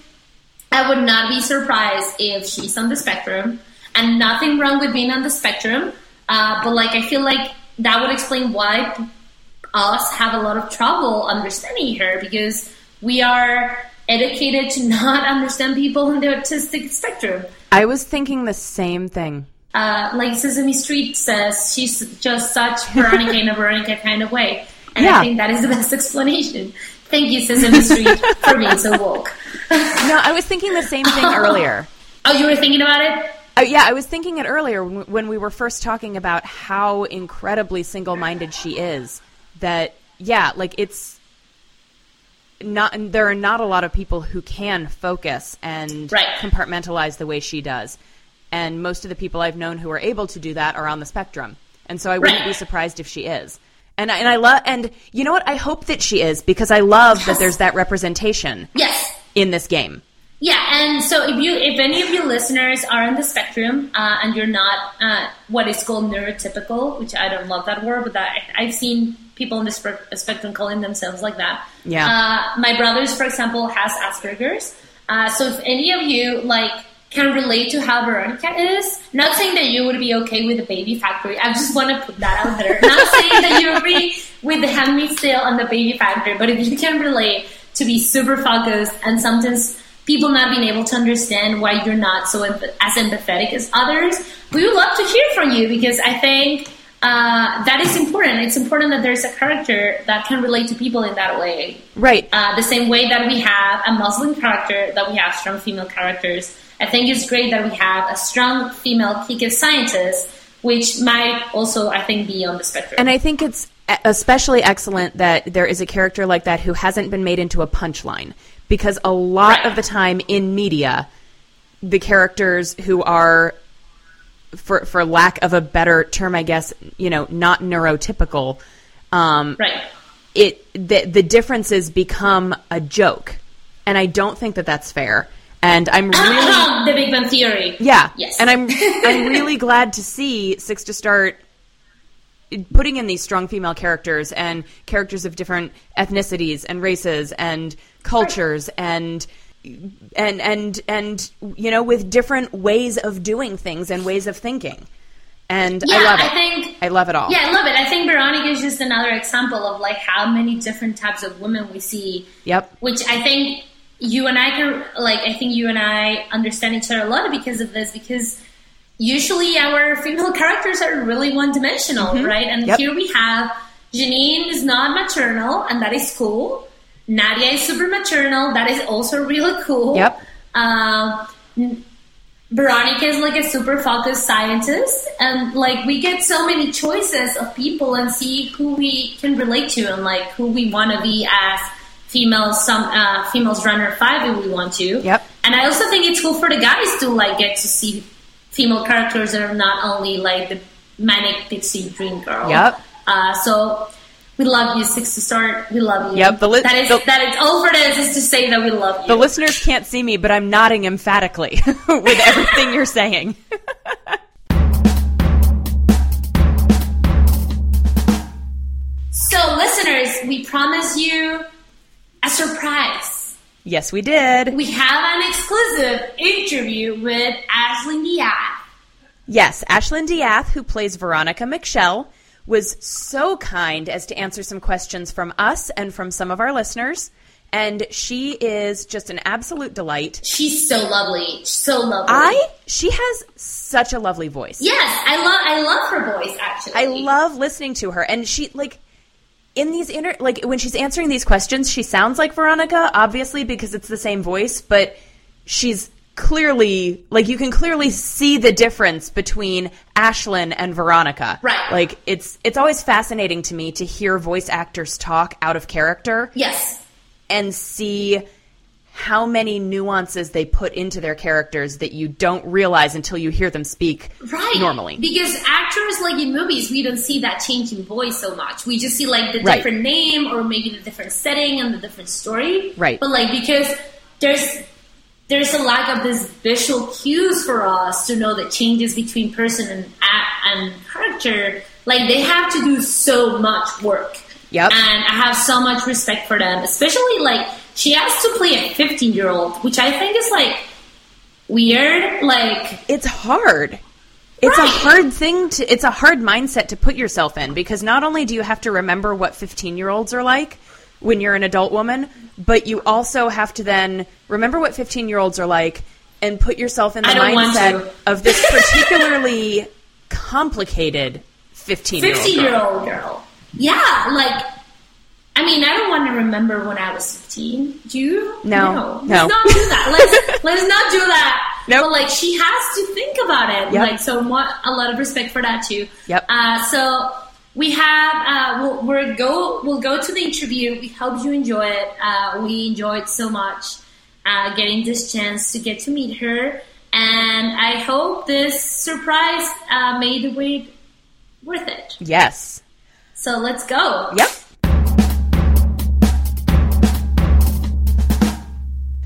[SPEAKER 3] I would not be surprised if she's on the spectrum, and nothing wrong with being on the spectrum. Uh, but like, I feel like that would explain why us have a lot of trouble understanding her because we are educated to not understand people in the autistic spectrum.
[SPEAKER 2] I was thinking the same thing.
[SPEAKER 3] Uh, like Sesame Street says, she's just such Veronica in a Veronica kind of way. And
[SPEAKER 2] Yeah.
[SPEAKER 3] I think that is the best explanation. Thank you, Sesame Street, for being so woke.
[SPEAKER 2] No, I was thinking the same thing earlier.
[SPEAKER 3] Oh, you were thinking about it?
[SPEAKER 2] Uh, yeah, I was thinking it earlier when when we were first talking about how incredibly single minded she is. That, yeah, like it's not, there are not a lot of people who can focus and
[SPEAKER 3] Right.
[SPEAKER 2] compartmentalize the way she does. And most of the people I've known who are able to do that are on the spectrum. And so I wouldn't
[SPEAKER 3] Right.
[SPEAKER 2] be surprised if she is. And I, and I love, and you know what? I hope that she is because I love that there's that representation
[SPEAKER 3] Yes.
[SPEAKER 2] In this game.
[SPEAKER 3] Yeah, and so if you, if any of you listeners are on the spectrum uh, and you're not uh, what is called neurotypical, which I don't love that word, but that I've seen people in the spe- spectrum calling themselves like that.
[SPEAKER 2] Yeah.
[SPEAKER 3] Uh, my brothers, for example, has Asperger's. Uh, so if any of you like can relate to how Veronica is, not saying that you would be okay with the baby factory. I just want to put that out there. not saying that you agree with the Handmaid's Tale and the baby factory, but if you can relate to be super focused and sometimes people not being able to understand why you're not so as empathetic as others, we would love to hear from you because I think uh, that is important. It's important that there's a character that can relate to people in that way.
[SPEAKER 2] Right.
[SPEAKER 3] Uh, the same way that we have a Muslim character, that we have strong female characters. I think it's great that we have a strong female kick scientist, which might also, I think, be on the spectrum.
[SPEAKER 2] And I think it's especially excellent that there is a character like that who hasn't been made into a punchline. Because a lot
[SPEAKER 3] Right.
[SPEAKER 2] of the time in media, the characters who are, for, for lack of a better term, I guess, you know, not neurotypical, um,
[SPEAKER 3] right.
[SPEAKER 2] it the, the differences become a joke. And I don't think that that's fair. And I'm really
[SPEAKER 3] the Big Bang Theory.
[SPEAKER 2] yeah.
[SPEAKER 3] Yes.
[SPEAKER 2] And I'm I'm really glad to see Six to Start putting in these strong female characters and characters of different ethnicities and races and cultures and and and and you know with different ways of doing things and ways of thinking. And
[SPEAKER 3] Yeah,
[SPEAKER 2] I love it.
[SPEAKER 3] I think-
[SPEAKER 2] I love it all.
[SPEAKER 3] Yeah, I love it. I think Veronica is just another example of like how many different types of women we see.
[SPEAKER 2] Yep.
[SPEAKER 3] Which I think you and I can like. I think you and I understand each other a lot because of this. Because usually our female characters are really one dimensional, right? And
[SPEAKER 2] Mm-hmm. Yep.
[SPEAKER 3] here we have Janine is not maternal, and that is cool. Nadia is super maternal. That is also really cool.
[SPEAKER 2] Yep.
[SPEAKER 3] Um, n- Veronica is like a super focused scientist, and like we get so many choices of people and see who we can relate to and like who we want to be as females. Some uh, females runner five if we want to.
[SPEAKER 2] Yep.
[SPEAKER 3] And I also think it's cool for the guys to like get to see female characters that are not only like the manic pixie dream girl.
[SPEAKER 2] Yep.
[SPEAKER 3] Uh, so we love you, Six to Start. We love you.
[SPEAKER 2] Yep, the li-
[SPEAKER 3] that is
[SPEAKER 2] the-
[SPEAKER 3] that is all for this is to say that we love you.
[SPEAKER 2] The listeners can't see me, but I'm nodding emphatically with everything you're saying.
[SPEAKER 3] so, listeners, we promise you a surprise.
[SPEAKER 2] Yes, we did.
[SPEAKER 3] We have an exclusive interview with Aislinn De'Ath.
[SPEAKER 2] Yes, Aislinn De'Ath, who plays Veronica Mitchell, was so kind as to answer some questions from us and from some of our listeners. And she is just an absolute delight.
[SPEAKER 3] She's so lovely, so lovely.
[SPEAKER 2] I she has such a lovely voice.
[SPEAKER 3] yes, I love I love her voice. Actually,
[SPEAKER 2] I love listening to her and she like in these inter like when she's answering these questions, she sounds like Veronica, obviously because it's the same voice, but she's clearly like you can clearly see the difference between Aislinn and Veronica.
[SPEAKER 3] Right.
[SPEAKER 2] Like it's it's always fascinating to me to hear voice actors talk out of character
[SPEAKER 3] Yes,
[SPEAKER 2] and see how many nuances they put into their characters that you don't realize until you hear them speak
[SPEAKER 3] right.
[SPEAKER 2] normally.
[SPEAKER 3] because actors like in movies, we don't see that change in voice so much. We just see like the
[SPEAKER 2] Right.
[SPEAKER 3] different name or maybe the different setting and the different story.
[SPEAKER 2] Right.
[SPEAKER 3] But like because there's there's a lack of this visual cues for us to know the changes between person and and character. Like they have to do so much work.
[SPEAKER 2] Yep.
[SPEAKER 3] And I have so much respect for them, especially like she has to play a 15 year old, which I think is like weird. Like
[SPEAKER 2] it's hard. It's
[SPEAKER 3] Right.
[SPEAKER 2] a hard thing to it's a hard mindset to put yourself in because not only do you have to remember what 15-year-olds are like when you're an adult woman, but you also have to then remember what 15-year-olds are like and put yourself in the
[SPEAKER 3] I don't want
[SPEAKER 2] mindset of this particularly complicated 15-year-old.
[SPEAKER 3] 15
[SPEAKER 2] girl.
[SPEAKER 3] year old girl. Yeah, like, I mean, I don't want to remember when I was 15. Do you?
[SPEAKER 2] No, no.
[SPEAKER 3] Let's
[SPEAKER 2] no.
[SPEAKER 3] not do that. Let's, let's not do that.
[SPEAKER 2] Nope.
[SPEAKER 3] But, like, she has to think about it.
[SPEAKER 2] Yep.
[SPEAKER 3] Like, so what, a lot of respect for that, too.
[SPEAKER 2] Yep.
[SPEAKER 3] Uh, so, we have, uh, we'll, we're go, we'll go to the interview. We hope you enjoy it. Uh, we enjoyed so much uh, getting this chance to get to meet her. And I hope this surprise uh, made the wait worth it.
[SPEAKER 2] Yes.
[SPEAKER 3] So let's go.
[SPEAKER 2] Yep.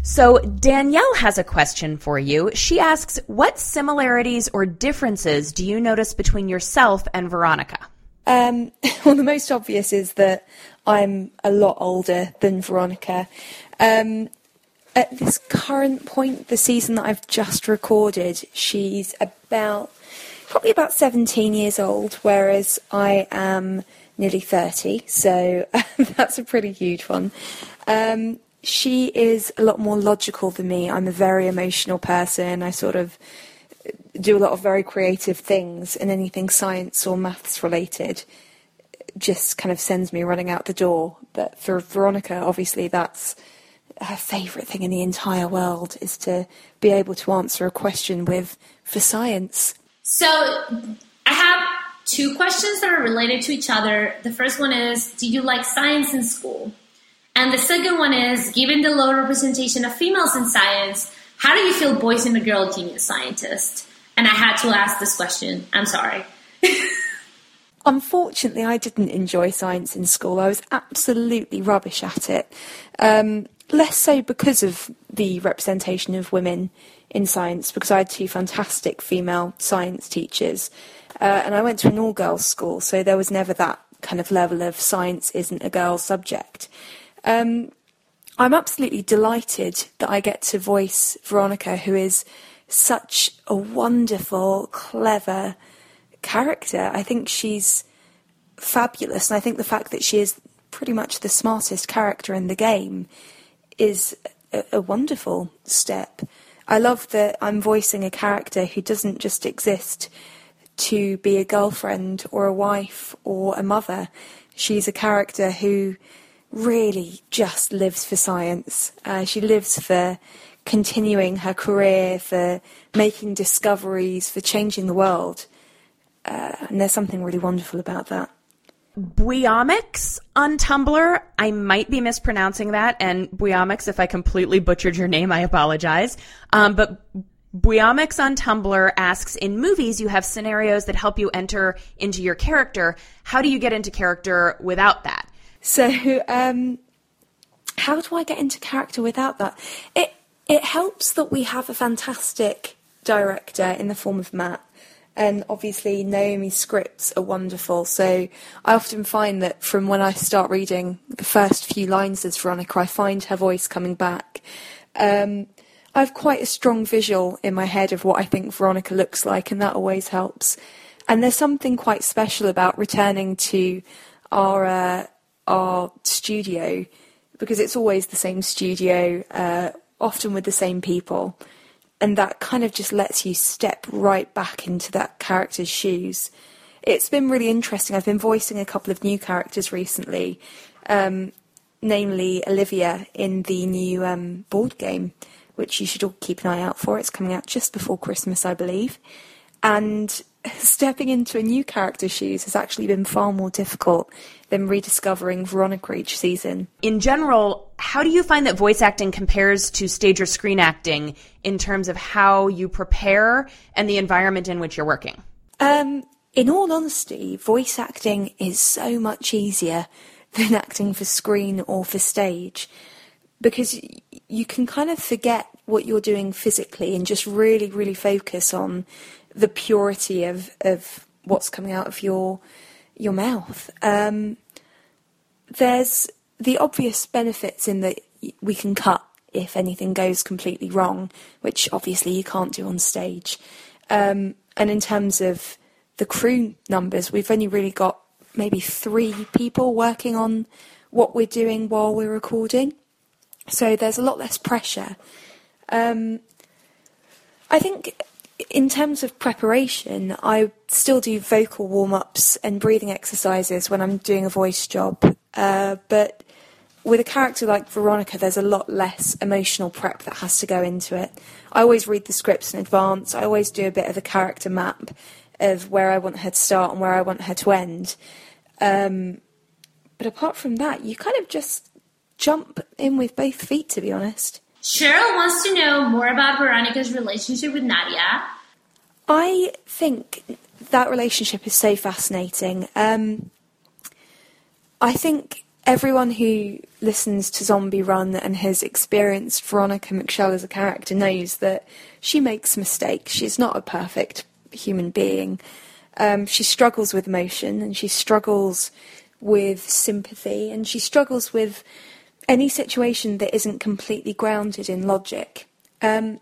[SPEAKER 2] So Danielle has a question for you. She asks, "What similarities or differences do you notice between yourself and Veronica?"
[SPEAKER 6] Um, well, the most obvious is that I'm a lot older than Veronica. Um, at this current point, the season that I've just recorded, she's about probably about 17 years old, whereas I am nearly 30, so that's a pretty huge one. Um, she is a lot more logical than me. I'm a very emotional person. I sort of do a lot of very creative things, and anything science or maths related just kind of sends me running out the door. But for Veronica, obviously, that's her favourite thing in the entire world is to be able to answer a question with for science.
[SPEAKER 3] So I have two questions that are related to each other. The first one is Do you like science in school? And the second one is Given the low representation of females in science, how do you feel boys and a girl genius scientist? And I had to ask this question. I'm sorry.
[SPEAKER 6] Unfortunately, I didn't enjoy science in school. I was absolutely rubbish at it. Um, less so because of the representation of women in science, because I had two fantastic female science teachers. Uh, and I went to an all girls school, so there was never that kind of level of science isn't a girl's subject. Um, I'm absolutely delighted that I get to voice Veronica, who is such a wonderful, clever character. I think she's fabulous, and I think the fact that she is pretty much the smartest character in the game is a, a wonderful step. I love that I'm voicing a character who doesn't just exist to be a girlfriend or a wife or a mother. She's a character who really just lives for science. Uh, she lives for continuing her career, for making discoveries, for changing the world. Uh, and there's something really wonderful about that.
[SPEAKER 2] Bweomics on Tumblr. I might be mispronouncing that, and Bweomics, if I completely butchered your name, I apologize. Um, but Bweomics on Tumblr asks In movies, you have scenarios that help you enter into your character. How do you get into character without that?
[SPEAKER 6] So, um, how do I get into character without that? It it helps that we have a fantastic director in the form of Matt, and obviously Naomi's scripts are wonderful. So I often find that from when I start reading the first few lines as Veronica, I find her voice coming back. Um, I have quite a strong visual in my head of what I think Veronica looks like, and that always helps. And there's something quite special about returning to our uh, our studio because it's always the same studio, uh, often with the same people, and that kind of just lets you step right back into that character's shoes. It's been really interesting. I've been voicing a couple of new characters recently, um, namely Olivia in the new um, board game which you should all keep an eye out for. It's coming out just before Christmas, I believe. And stepping into a new character's shoes has actually been far more difficult than rediscovering Veronica each season.
[SPEAKER 2] In general, how do you find that voice acting compares to stage or screen acting in terms of how you prepare and the environment in which you're working?
[SPEAKER 6] Um, in all honesty, voice acting is so much easier than acting for screen or for stage because you can kind of forget what you're doing physically and just really, really focus on the purity of, of what's coming out of your your mouth. Um, there's the obvious benefits in that we can cut if anything goes completely wrong, which obviously you can't do on stage. Um, and in terms of the crew numbers, we've only really got maybe three people working on what we're doing while we're recording. So there's a lot less pressure. Um, I think in terms of preparation, I still do vocal warm ups and breathing exercises when I'm doing a voice job. Uh, but with a character like Veronica, there's a lot less emotional prep that has to go into it. I always read the scripts in advance, I always do a bit of a character map of where I want her to start and where I want her to end. Um, but apart from that, you kind of just jump in with both feet, to be honest.
[SPEAKER 3] Cheryl wants to know more about Veronica's relationship with Nadia.
[SPEAKER 6] I think that relationship is so fascinating. Um, I think everyone who listens to Zombie Run and has experienced Veronica Mitchell as a character knows that she makes mistakes. She's not a perfect human being. Um, she struggles with emotion and she struggles with sympathy and she struggles with any situation that isn't completely grounded in logic. Um,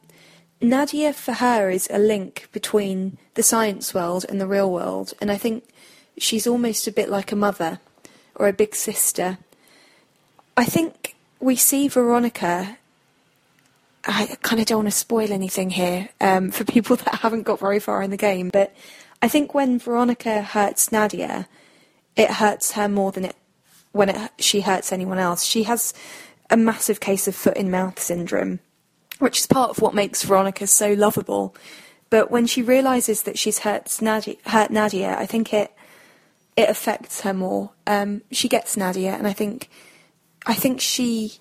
[SPEAKER 6] Nadia, for her, is a link between the science world and the real world, and I think she's almost a bit like a mother or a big sister. I think we see Veronica. I kind of don't want to spoil anything here um, for people that haven't got very far in the game, but I think when Veronica hurts Nadia, it hurts her more than it when it, she hurts anyone else. She has a massive case of foot in mouth syndrome, which is part of what makes Veronica so lovable. But when she realizes that she's hurt Nadia, hurt Nadia I think it it affects her more. Um, she gets Nadia, and I think I think she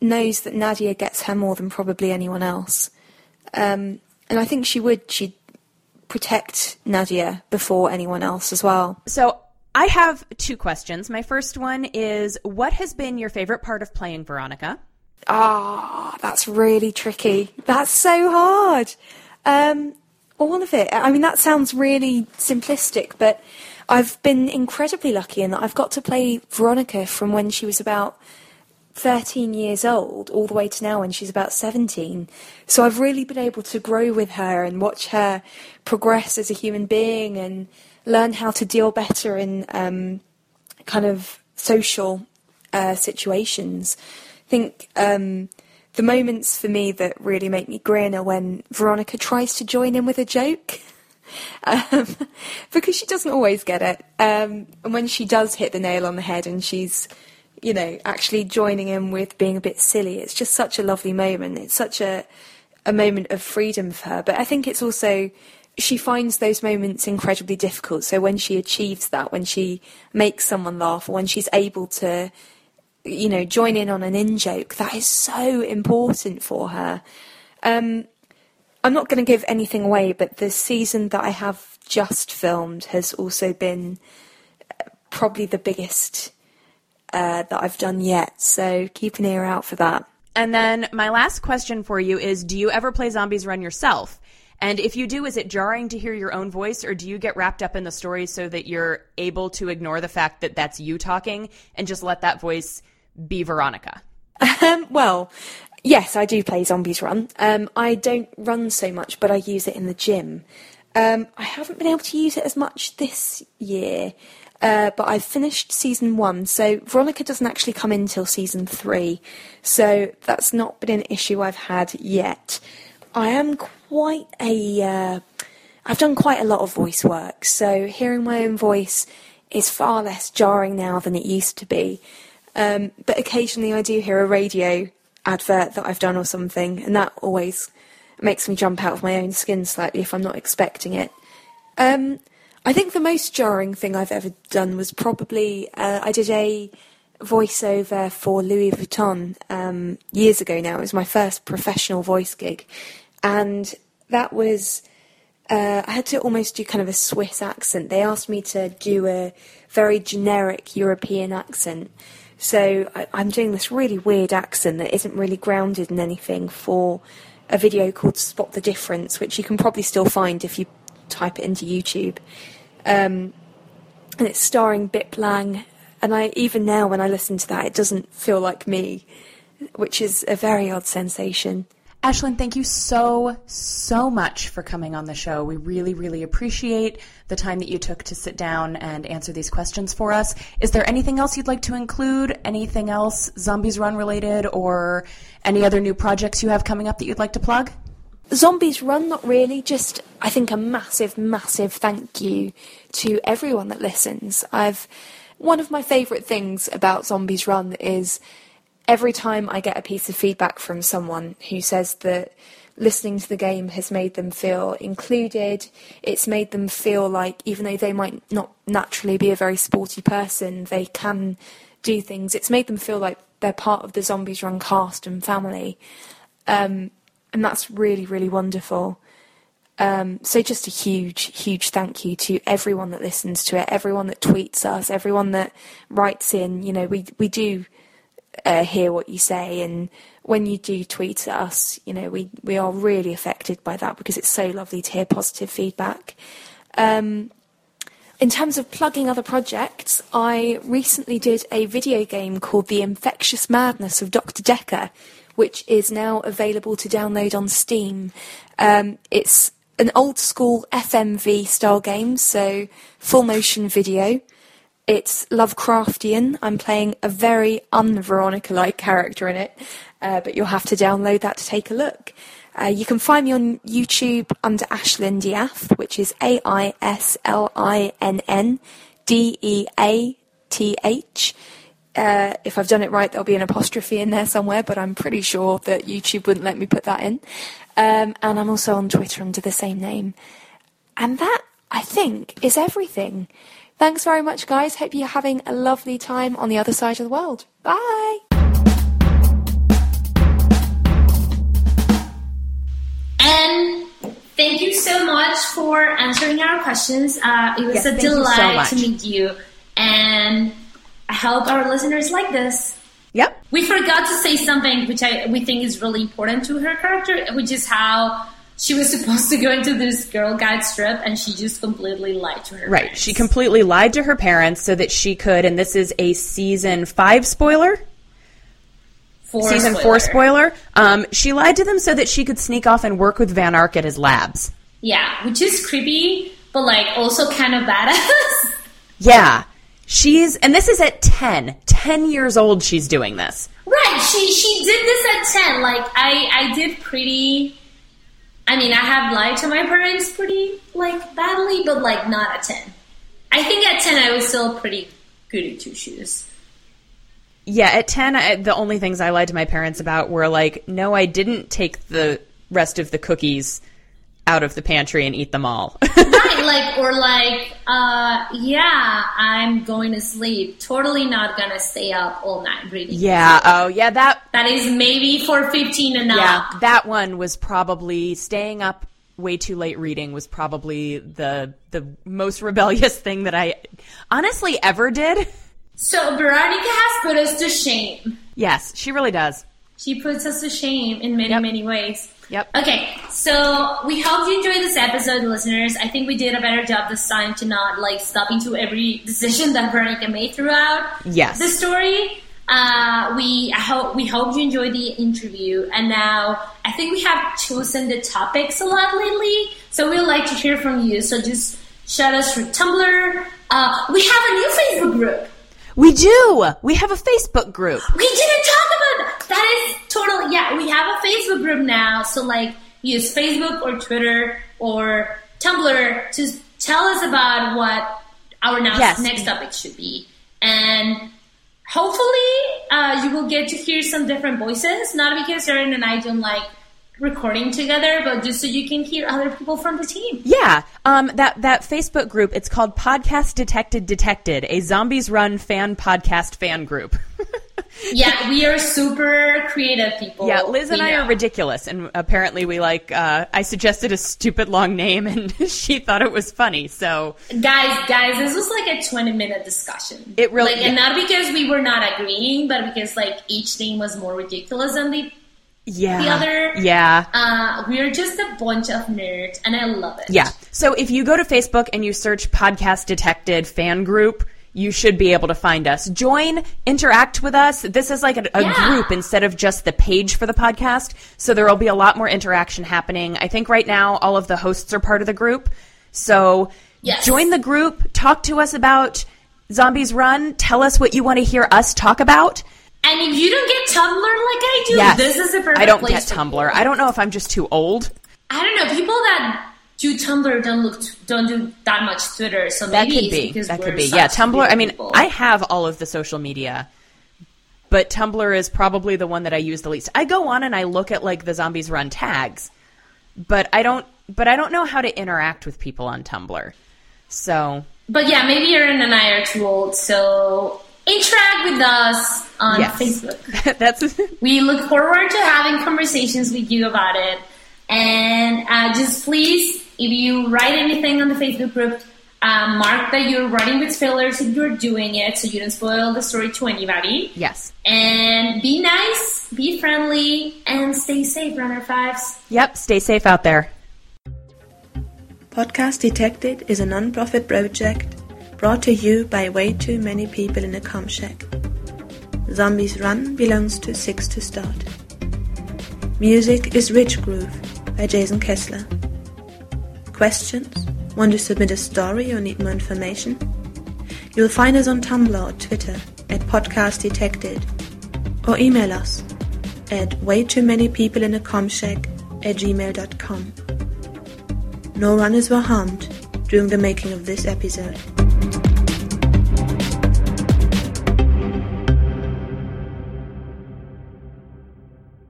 [SPEAKER 6] knows that Nadia gets her more than probably anyone else. Um, and I think she would she'd protect Nadia before anyone else as well.
[SPEAKER 2] So I have two questions. My first one is what has been your favorite part of playing Veronica?
[SPEAKER 6] Ah, oh, that's really tricky. That's so hard. Um, all of it. I mean, that sounds really simplistic, but I've been incredibly lucky in that I've got to play Veronica from when she was about 13 years old all the way to now when she's about 17. So I've really been able to grow with her and watch her progress as a human being and learn how to deal better in um, kind of social uh, situations. Think um, the moments for me that really make me grin are when Veronica tries to join in with a joke. Um, because she doesn't always get it. Um, and when she does hit the nail on the head and she's you know, actually joining in with being a bit silly. It's just such a lovely moment. It's such a a moment of freedom for her. But I think it's also she finds those moments incredibly difficult. So when she achieves that, when she makes someone laugh, or when she's able to, you know, join in on an in joke, that is so important for her. Um, I'm not going to give anything away, but the season that I have just filmed has also been uh, probably the biggest uh, that I've done yet. So keep an ear out for that.
[SPEAKER 2] And then my last question for you is do you ever play Zombies Run yourself? And if you do, is it jarring to hear your own voice, or do you get wrapped up in the story so that you're able to ignore the fact that that's you talking and just let that voice be Veronica?
[SPEAKER 6] Um, well, yes, I do play Zombies Run. Um, I don't run so much, but I use it in the gym. Um, I haven't been able to use it as much this year. Uh, but I've finished season one, so Veronica doesn't actually come in till season three, so that's not been an issue I've had yet. I am quite a. have uh, done quite a lot of voice work, so hearing my own voice is far less jarring now than it used to be. Um, but occasionally I do hear a radio advert that I've done or something, and that always makes me jump out of my own skin slightly if I'm not expecting it. Um, I think the most jarring thing I've ever done was probably uh, I did a voiceover for Louis Vuitton um, years ago now. It was my first professional voice gig, and that was uh, I had to almost do kind of a Swiss accent. They asked me to do a very generic European accent. So I, I'm doing this really weird accent that isn't really grounded in anything for a video called Spot the Difference, which you can probably still find if you type it into YouTube. Um, and it's starring Bip Lang. And I even now, when I listen to that, it doesn't feel like me, which is a very odd sensation.
[SPEAKER 2] Aislinn, thank you so, so much for coming on the show. We really, really appreciate the time that you took to sit down and answer these questions for us. Is there anything else you'd like to include? Anything else Zombies Run related or any other new projects you have coming up that you'd like to plug?
[SPEAKER 6] Zombies Run, not really. Just, I think, a massive, massive thank you to everyone that listens. I've one of my favourite things about Zombies Run is every time I get a piece of feedback from someone who says that listening to the game has made them feel included, it's made them feel like even though they might not naturally be a very sporty person, they can do things. It's made them feel like they're part of the Zombies Run cast and family. Um, and that's really, really wonderful. Um, so just a huge, huge thank you to everyone that listens to it, everyone that tweets us, everyone that writes in. You know, we we do uh, hear what you say, and when you do tweet at us, you know, we we are really affected by that because it's so lovely to hear positive feedback. Um, in terms of plugging other projects, I recently did a video game called The Infectious Madness of Dr. Dekker, which is now available to download on Steam. Um, it's an old school FMV style game, so full motion video. It's Lovecraftian. I'm playing a very un Veronica like character in it, uh, but you'll have to download that to take a look. Uh, you can find me on YouTube under Aislinn Death, which is A I S L I N N D E A T H. Uh, if I've done it right, there'll be an apostrophe in there somewhere, but I'm pretty sure that YouTube wouldn't let me put that in. Um, and I'm also on Twitter under the same name. And that, I think, is everything. Thanks very much, guys. Hope you're having a lovely time on the other side of the world. Bye.
[SPEAKER 3] And thank you so much for answering our questions. Uh, it was yes, a delight so to meet you. And I hope our listeners like this.
[SPEAKER 2] Yep.
[SPEAKER 3] We forgot to say something which I we think is really important to her character, which is how she was supposed to go into this Girl Guide trip and she just completely lied to her.
[SPEAKER 2] Right.
[SPEAKER 3] Parents.
[SPEAKER 2] She completely lied to her parents so that she could, and this is a season five spoiler.
[SPEAKER 3] Four
[SPEAKER 2] season
[SPEAKER 3] spoiler.
[SPEAKER 2] four spoiler. Um, she lied to them so that she could sneak off and work with Van Ark at his labs.
[SPEAKER 3] Yeah, which is creepy, but like also kind of badass.
[SPEAKER 2] yeah. She's, and this is at 10. 10 years old, she's doing this.
[SPEAKER 3] Right. She, she did this at 10. Like, I, I did pretty, I mean, I have lied to my parents pretty, like, badly, but, like, not at 10. I think at 10 I was still pretty goody two shoes.
[SPEAKER 2] Yeah, at 10, I, the only things I lied to my parents about were like, no, I didn't take the rest of the cookies out of the pantry and eat them all.
[SPEAKER 3] right, like or like, uh, yeah, I'm going to sleep. Totally not gonna stay up all night reading.
[SPEAKER 2] yeah, oh, yeah, that
[SPEAKER 3] That is maybe for 15 and
[SPEAKER 2] yeah,
[SPEAKER 3] up.
[SPEAKER 2] that one was probably staying up way too late reading was probably the the most rebellious thing that I honestly ever did.
[SPEAKER 3] So Veronica has put us to shame.
[SPEAKER 2] Yes, she really does.
[SPEAKER 3] She puts us to shame in many,
[SPEAKER 2] Yep.
[SPEAKER 3] many ways.
[SPEAKER 2] Yep.
[SPEAKER 3] Okay, so we hope you enjoyed this episode, listeners. I think we did a better job this time to not like stop into every decision that Veronica made throughout
[SPEAKER 2] Yes.
[SPEAKER 3] the story. Uh, we I hope we hope you enjoyed the interview, and now I think we have chosen the topics a lot lately. So we'd like to hear from you. So just shout us through Tumblr. Uh, we have a new Facebook group.
[SPEAKER 2] We do. We have a Facebook group.
[SPEAKER 3] We didn't talk about that. That is totally yeah. We have a Facebook group now, so like use Facebook or Twitter or Tumblr to tell us about what our now
[SPEAKER 2] Yes.
[SPEAKER 3] next topic should be, and hopefully uh, you will get to hear some different voices. Not because Erin and I don't like recording together, but just so you can hear other people from the team.
[SPEAKER 2] Yeah, um, that that Facebook group. It's called Podcast Detected Detected, a Zombies Run fan podcast fan group.
[SPEAKER 3] Yeah, we are super creative people.
[SPEAKER 2] yeah, Liz and I
[SPEAKER 3] know.
[SPEAKER 2] are ridiculous, and apparently we like. Uh, I suggested a stupid long name, and she thought it was funny. So
[SPEAKER 3] Guys, guys, this was like a 20 minute discussion.
[SPEAKER 2] It really-
[SPEAKER 3] like, and not because we were not agreeing, but because like each name was more ridiculous than the.
[SPEAKER 2] Yeah,
[SPEAKER 3] The other-
[SPEAKER 2] yeah.
[SPEAKER 3] Uh, we're just a bunch of nerds, and I love it.
[SPEAKER 2] Yeah. So if you go to Facebook and you search Podcast Detected fan group, you should be able to find us. Join, interact with us. This is like a, a
[SPEAKER 3] Yeah.
[SPEAKER 2] group instead of just the page for the podcast. So there will be a lot more interaction happening. I think right now all of the hosts are part of the group. So
[SPEAKER 3] Yes.
[SPEAKER 2] join the group, talk to us about Zombies Run, tell us what you want to hear us talk about.
[SPEAKER 3] And if you don't get Tumblr like I do,
[SPEAKER 2] Yes.
[SPEAKER 3] this is a perfect place.
[SPEAKER 2] I don't get Tumblr. I don't know if I'm just too old.
[SPEAKER 3] I don't know. People that do Tumblr don't look don't do that much Twitter, so
[SPEAKER 2] That
[SPEAKER 3] maybe
[SPEAKER 2] could be. That could be. Yeah, Tumblr. I mean,
[SPEAKER 3] people.
[SPEAKER 2] I have all of the social media, but Tumblr is probably the one that I use the least. I go on and I look at like the zombies run tags, but I don't. But I don't know how to interact with people on Tumblr. So
[SPEAKER 3] But yeah, maybe Erin and I are too old, so interact with us on
[SPEAKER 2] yes,
[SPEAKER 3] Facebook.
[SPEAKER 2] that's
[SPEAKER 3] We look forward to having conversations with you about it. And uh, just please, if you write anything on the Facebook group, uh, mark that you're writing with spoilers if you're doing it so you don't spoil the story to anybody.
[SPEAKER 2] yes.
[SPEAKER 3] And be nice, be friendly, and stay safe, Runner Fives.
[SPEAKER 2] Yep. Stay safe out there.
[SPEAKER 6] Podcast Detected is a non-profit project brought to you by way too many people in a com shack. Zombies Run belongs to Six to Start. Music is Rich Groove by Jason Kessler. Questions? Want to submit a story or need more information? You'll find us on Tumblr or Twitter at Podcast Detected or email us at way too many people in a com shack at gmail.com. No runners were harmed during the making of this episode.